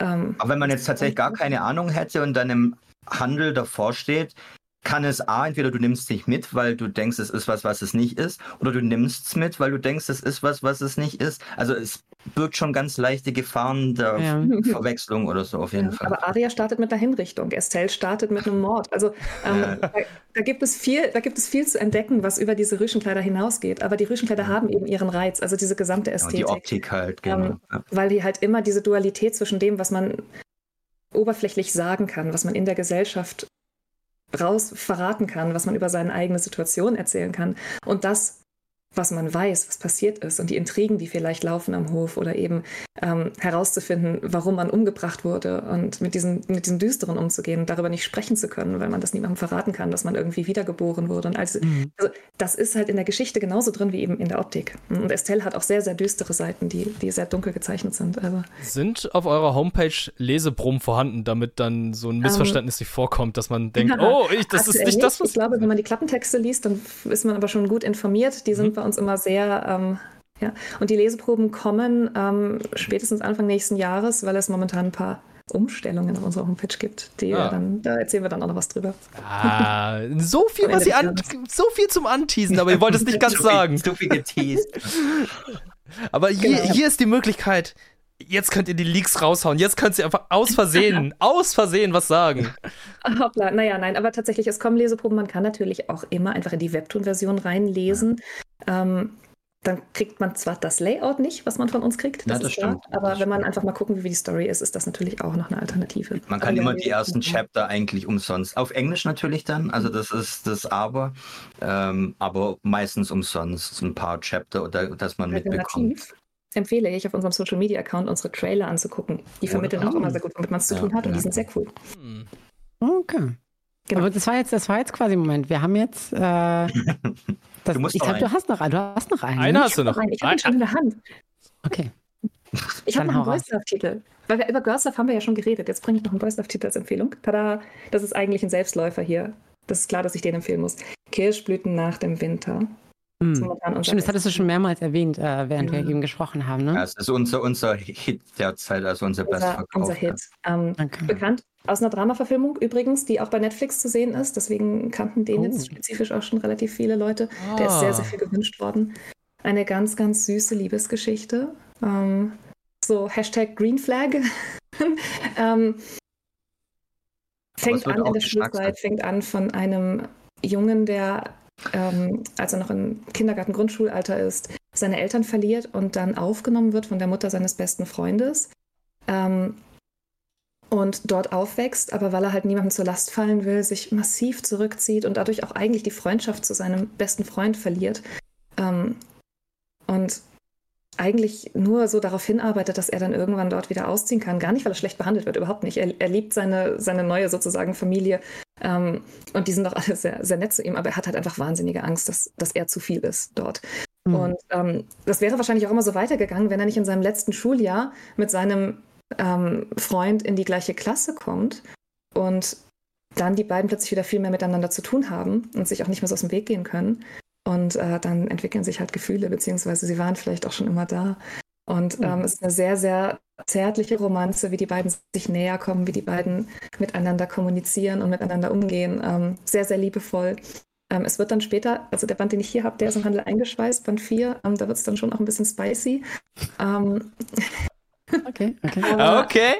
ähm, Aber wenn man jetzt tatsächlich gar keine Ahnung hätte und dann im Handel davor steht, kann es A, entweder du nimmst dich mit, weil du denkst, es ist was, was es nicht ist, oder du nimmst es mit, weil du denkst, es ist was, was es nicht ist. Also es birgt schon ganz leichte Gefahren der ja. Verwechslung oder so auf jeden Ja, Fall. Aber Aria startet mit einer Hinrichtung, Estelle startet mit einem Mord. Also ähm, Ja. da, da, gibt es viel, da gibt es viel zu entdecken, was über diese Rüschenkleider hinausgeht. Aber die Rüschenkleider haben eben ihren Reiz, also diese gesamte Ja, und die Ästhetik, Optik halt, genau. Ähm, weil die halt immer diese Dualität zwischen dem, was man oberflächlich sagen kann, was man in der Gesellschaft raus verraten kann, was man über seine eigene Situation erzählen kann. Und das, was man weiß, was passiert ist und die Intrigen, die vielleicht laufen am Hof oder eben ähm, herauszufinden, warum man umgebracht wurde und mit diesen, mit diesen Düsteren umzugehen und darüber nicht sprechen zu können, weil man das niemandem verraten kann, dass man irgendwie wiedergeboren wurde. Und also, Mhm. also das ist halt in der Geschichte genauso drin wie eben in der Optik. Und Estelle hat auch sehr, sehr düstere Seiten, die, die sehr dunkel gezeichnet sind. Also Sind auf eurer Homepage Lesebrummen vorhanden, damit dann so ein Missverständnis nicht vorkommt, dass man denkt, Ähm, Ja, oh, ich, das ist aktuell nicht das, Ich was. glaube, wenn man die Klappentexte liest, dann ist man aber schon gut informiert. Die Mhm. Bei uns immer sehr, ähm, ja. Und die Leseproben kommen ähm, spätestens Anfang nächsten Jahres, weil es momentan ein paar Umstellungen auf unserer Homepage gibt. Die Ah. dann, da erzählen wir dann auch noch was drüber. Ah, so viel, was ihr an, so viel zum Anteasen, aber ihr wollt es nicht ganz sagen. Zu viel geteased. Aber hier, Genau. hier ist die Möglichkeit. Jetzt könnt ihr die Leaks raushauen. Jetzt könnt ihr einfach aus Versehen, aus Versehen was sagen. Hoppla, naja, nein, aber tatsächlich, es kommen Leseproben. Man kann natürlich auch immer einfach in die Webtoon-Version reinlesen. Ähm, dann kriegt man zwar das Layout nicht, was man von uns kriegt, Ja, das das ist klar, stimmt, aber das wenn man einfach mal gucken, wie die Story ist, ist das natürlich auch noch eine Alternative. Man kann Aber immer die ersten Chapter eigentlich umsonst. Auf Englisch natürlich dann, also das ist das Aber, ähm, aber meistens umsonst ein paar Chapter, oder, dass man mitbekommt. Empfehle ich auf unserem Social Media Account unsere Trailer anzugucken. Die vermitteln auch immer sehr gut, womit man es zu Ja, tun hat und die ja. sind sehr cool. Hm. Okay. Genau. Aber das war jetzt, das war jetzt quasi Moment. Wir haben jetzt. Äh, das, Du musst ich noch glaube, du einen. hast noch einen. Du hast noch einen. Einer ne? hast du noch. Nein, ich habe ihn schon in der Hand. Okay. Ich habe noch einen Boys Love-Titel. Weil wir über Girls Love haben wir ja schon geredet. Jetzt bringe ich noch einen Boys Love-Titel als Empfehlung. Tada! Das ist eigentlich ein Selbstläufer hier. Das ist klar, dass ich den empfehlen muss. Kirschblüten nach dem Winter. Hm. Stimmt, das hattest du schon mehrmals erwähnt, äh, während ja. wir eben gesprochen haben. Ne? Ja, es ist unser, unser Hit derzeit, also unser, unser Unser Hit. Ähm, okay. Bekannt aus einer Dramaverfilmung übrigens, die auch bei Netflix zu sehen ist. Deswegen kannten den oh. jetzt spezifisch auch schon relativ viele Leute. Ah. Der ist sehr, sehr ah. viel gewünscht worden. Eine ganz, ganz süße Liebesgeschichte. Ähm, so Hashtag Green Flag. ähm, fängt an in der Schulzeit, fängt an von einem Jungen, der ähm, als er noch im Kindergarten, Grundschulalter ist, seine Eltern verliert und dann aufgenommen wird von der Mutter seines besten Freundes. Ähm, und dort aufwächst, aber weil er halt niemandem zur Last fallen will, sich massiv zurückzieht und dadurch auch eigentlich die Freundschaft zu seinem besten Freund verliert. Ähm, und eigentlich nur so darauf hinarbeitet, dass er dann irgendwann dort wieder ausziehen kann. Gar nicht, weil er schlecht behandelt wird, überhaupt nicht. Er, er liebt seine, seine neue sozusagen Familie ähm, und die sind doch alle sehr, sehr nett zu ihm, aber er hat halt einfach wahnsinnige Angst, dass, dass er zu viel ist dort. Mhm. Und ähm, das wäre wahrscheinlich auch immer so weitergegangen, wenn er nicht in seinem letzten Schuljahr mit seinem ähm, Freund in die gleiche Klasse kommt und dann die beiden plötzlich wieder viel mehr miteinander zu tun haben und sich auch nicht mehr so aus dem Weg gehen können. Und äh, dann entwickeln sich halt Gefühle, beziehungsweise sie waren vielleicht auch schon immer da. Und ähm, es ist eine sehr, sehr zärtliche Romanze, wie die beiden sich näher kommen, wie die beiden miteinander kommunizieren und miteinander umgehen. Ähm, sehr, sehr liebevoll. Ähm, es wird dann später, also der Band, den ich hier habe, der ist im Handel eingeschweißt, Band 4, ähm, da wird es dann schon auch ein bisschen spicy. Ähm, okay, okay. Aber, okay.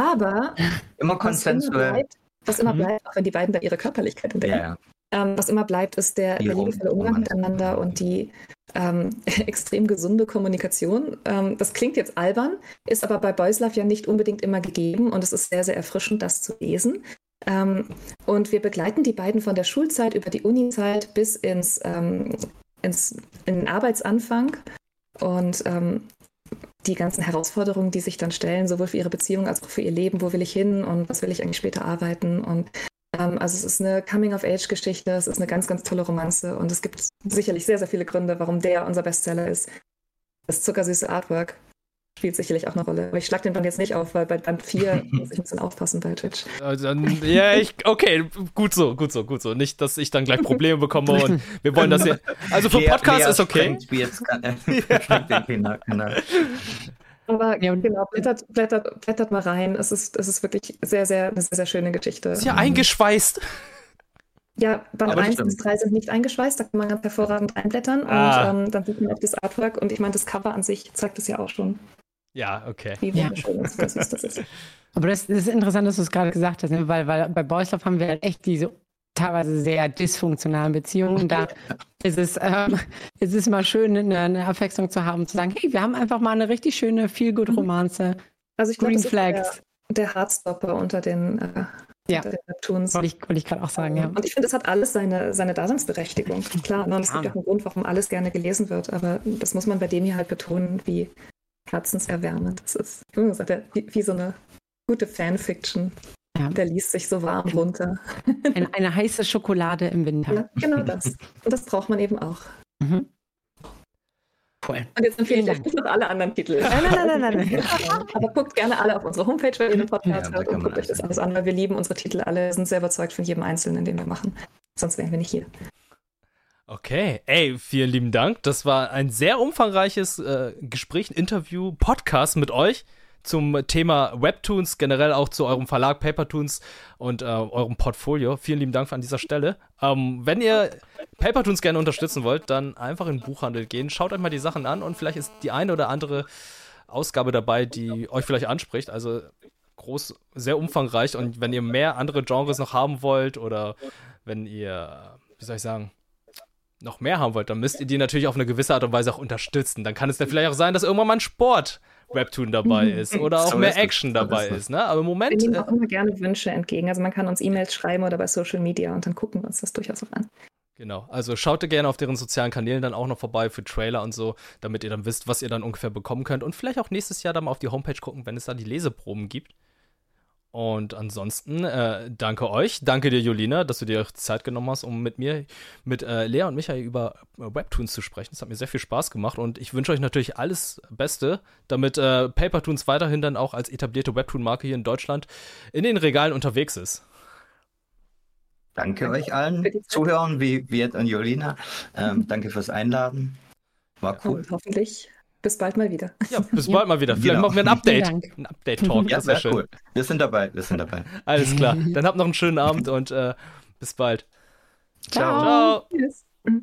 Aber immer konsensuell. Was immer mhm. bleibt, auch wenn die beiden da ihre Körperlichkeit entdecken. Ja, ja. Ähm, was immer bleibt, ist der, der liebevolle Umgang miteinander und die ähm, extrem gesunde Kommunikation. Ähm, das klingt jetzt albern, ist aber bei Boys Love ja nicht unbedingt immer gegeben und es ist sehr, sehr erfrischend, das zu lesen. Ähm, und wir begleiten die beiden von der Schulzeit über die Unizeit bis ins, ähm, ins in den Arbeitsanfang und ähm, die ganzen Herausforderungen, die sich dann stellen, sowohl für ihre Beziehung als auch für ihr Leben, wo will ich hin und was will ich eigentlich später arbeiten und ähm, also es ist eine Coming-of-Age-Geschichte, es ist eine ganz, ganz tolle Romanze und es gibt sicherlich sehr, sehr viele Gründe, warum der unser Bestseller ist. Das zuckersüße Artwork spielt sicherlich auch eine Rolle. Aber ich schlage den Band jetzt nicht auf, weil bei Band 4 muss ich ein bisschen aufpassen bei Twitch. Also, ja, ich, okay, gut so, gut so, gut so. Nicht, dass ich dann gleich Probleme bekomme und wir wollen das hier. Also für Podcast ist okay. Jetzt kann, äh, ja. Aber ja, genau, blättert, blättert, blättert mal rein. Es ist, es ist wirklich sehr, sehr, eine sehr, sehr schöne Geschichte. Ist ja eingeschweißt. Ja, Band 1 bis 3 sind nicht eingeschweißt, da kann man ganz hervorragend reinblättern ah. und ähm, dann sieht man auch das Artwork und ich meine, das Cover an sich zeigt es ja auch schon. Ja, okay. Wie wunderschön ja. das, ist, das ist. Aber das, das, ist interessant, dass du es gerade gesagt hast, ne? weil, weil bei Boys Love haben wir halt echt diese teilweise sehr dysfunktionalen Beziehungen. Da ist es, ähm, es ist mal schön, eine, eine Abwechslung zu haben, zu sagen, hey, wir haben einfach mal eine richtig schöne Feel-Good-Romanze. Also ich glaube, Green Flags. Der, der Hardstopper unter den, äh, ja. unter den Neptuns. Wollte ich, wollte ich gerade auch sagen, ja. Und ich finde, es hat alles seine, seine Daseinsberechtigung. Klar, ne? und es gibt auch einen Grund, warum alles gerne gelesen wird, aber das muss man bei dem hier halt betonen, wie herzenserwärmend das ist. Wie, wie so eine gute Fanfiction. Ja. Der liest sich so warm runter. Eine, eine heiße Schokolade im Winter. Ja, genau das. Und das braucht man eben auch. Mhm. Cool. Und jetzt empfehle ich euch noch alle anderen Titel. Nein, nein, nein, nein, nein. Aber guckt gerne alle auf unsere Homepage, wenn ihr den Podcast ja, hört und guckt euch das alles an, weil wir lieben unsere Titel alle, sind sehr überzeugt von jedem Einzelnen, den wir machen. Sonst wären wir nicht hier. Okay, ey, vielen lieben Dank. Das war ein sehr umfangreiches äh, Gespräch, Interview, Podcast mit euch zum Thema Webtoons, generell auch zu eurem Verlag Papertoons und äh, eurem Portfolio. Vielen lieben Dank an dieser Stelle. Ähm, wenn ihr Papertoons gerne unterstützen wollt, dann einfach in den Buchhandel gehen. Schaut euch mal die Sachen an und vielleicht ist die eine oder andere Ausgabe dabei, die euch vielleicht anspricht. Also groß, sehr umfangreich und wenn ihr mehr andere Genres noch haben wollt oder wenn ihr, wie soll ich sagen, noch mehr haben wollt, dann müsst ihr die natürlich auf eine gewisse Art und Weise auch unterstützen. Dann kann es dann vielleicht auch sein, dass irgendwann mal ein Sport Webtoon dabei mhm. ist oder auch so mehr Action dabei ist. Ne? Aber im Moment. Wir nehmen auch äh, immer gerne Wünsche entgegen. Also man kann uns E-Mails schreiben oder bei Social Media und dann gucken wir uns das durchaus auch an. Genau, also schaut gerne auf deren sozialen Kanälen dann auch noch vorbei für Trailer und so, damit ihr dann wisst, was ihr dann ungefähr bekommen könnt. Und vielleicht auch nächstes Jahr dann mal auf die Homepage gucken, wenn es da die Leseproben gibt. Und ansonsten äh, danke euch, danke dir, Julina, dass du dir Zeit genommen hast, um mit mir, mit äh, Lea und Michael über äh, Webtoons zu sprechen. Das hat mir sehr viel Spaß gemacht und ich wünsche euch natürlich alles Beste, damit äh, Papertoons weiterhin dann auch als etablierte Webtoon-Marke hier in Deutschland in den Regalen unterwegs ist. Danke, danke euch allen Zuhörern wie Viet und Julina. Ähm, danke fürs Einladen. War cool. Und hoffentlich bis bald mal wieder. Ja, bis bald mal wieder. Vielleicht genau. machen wir ein Update. Ein Update-Talk. Ja, sehr schön. cool. Wir sind dabei. Wir sind dabei. Alles klar. Dann habt noch einen schönen Abend und äh, bis bald. Ciao. Ciao. Ciao.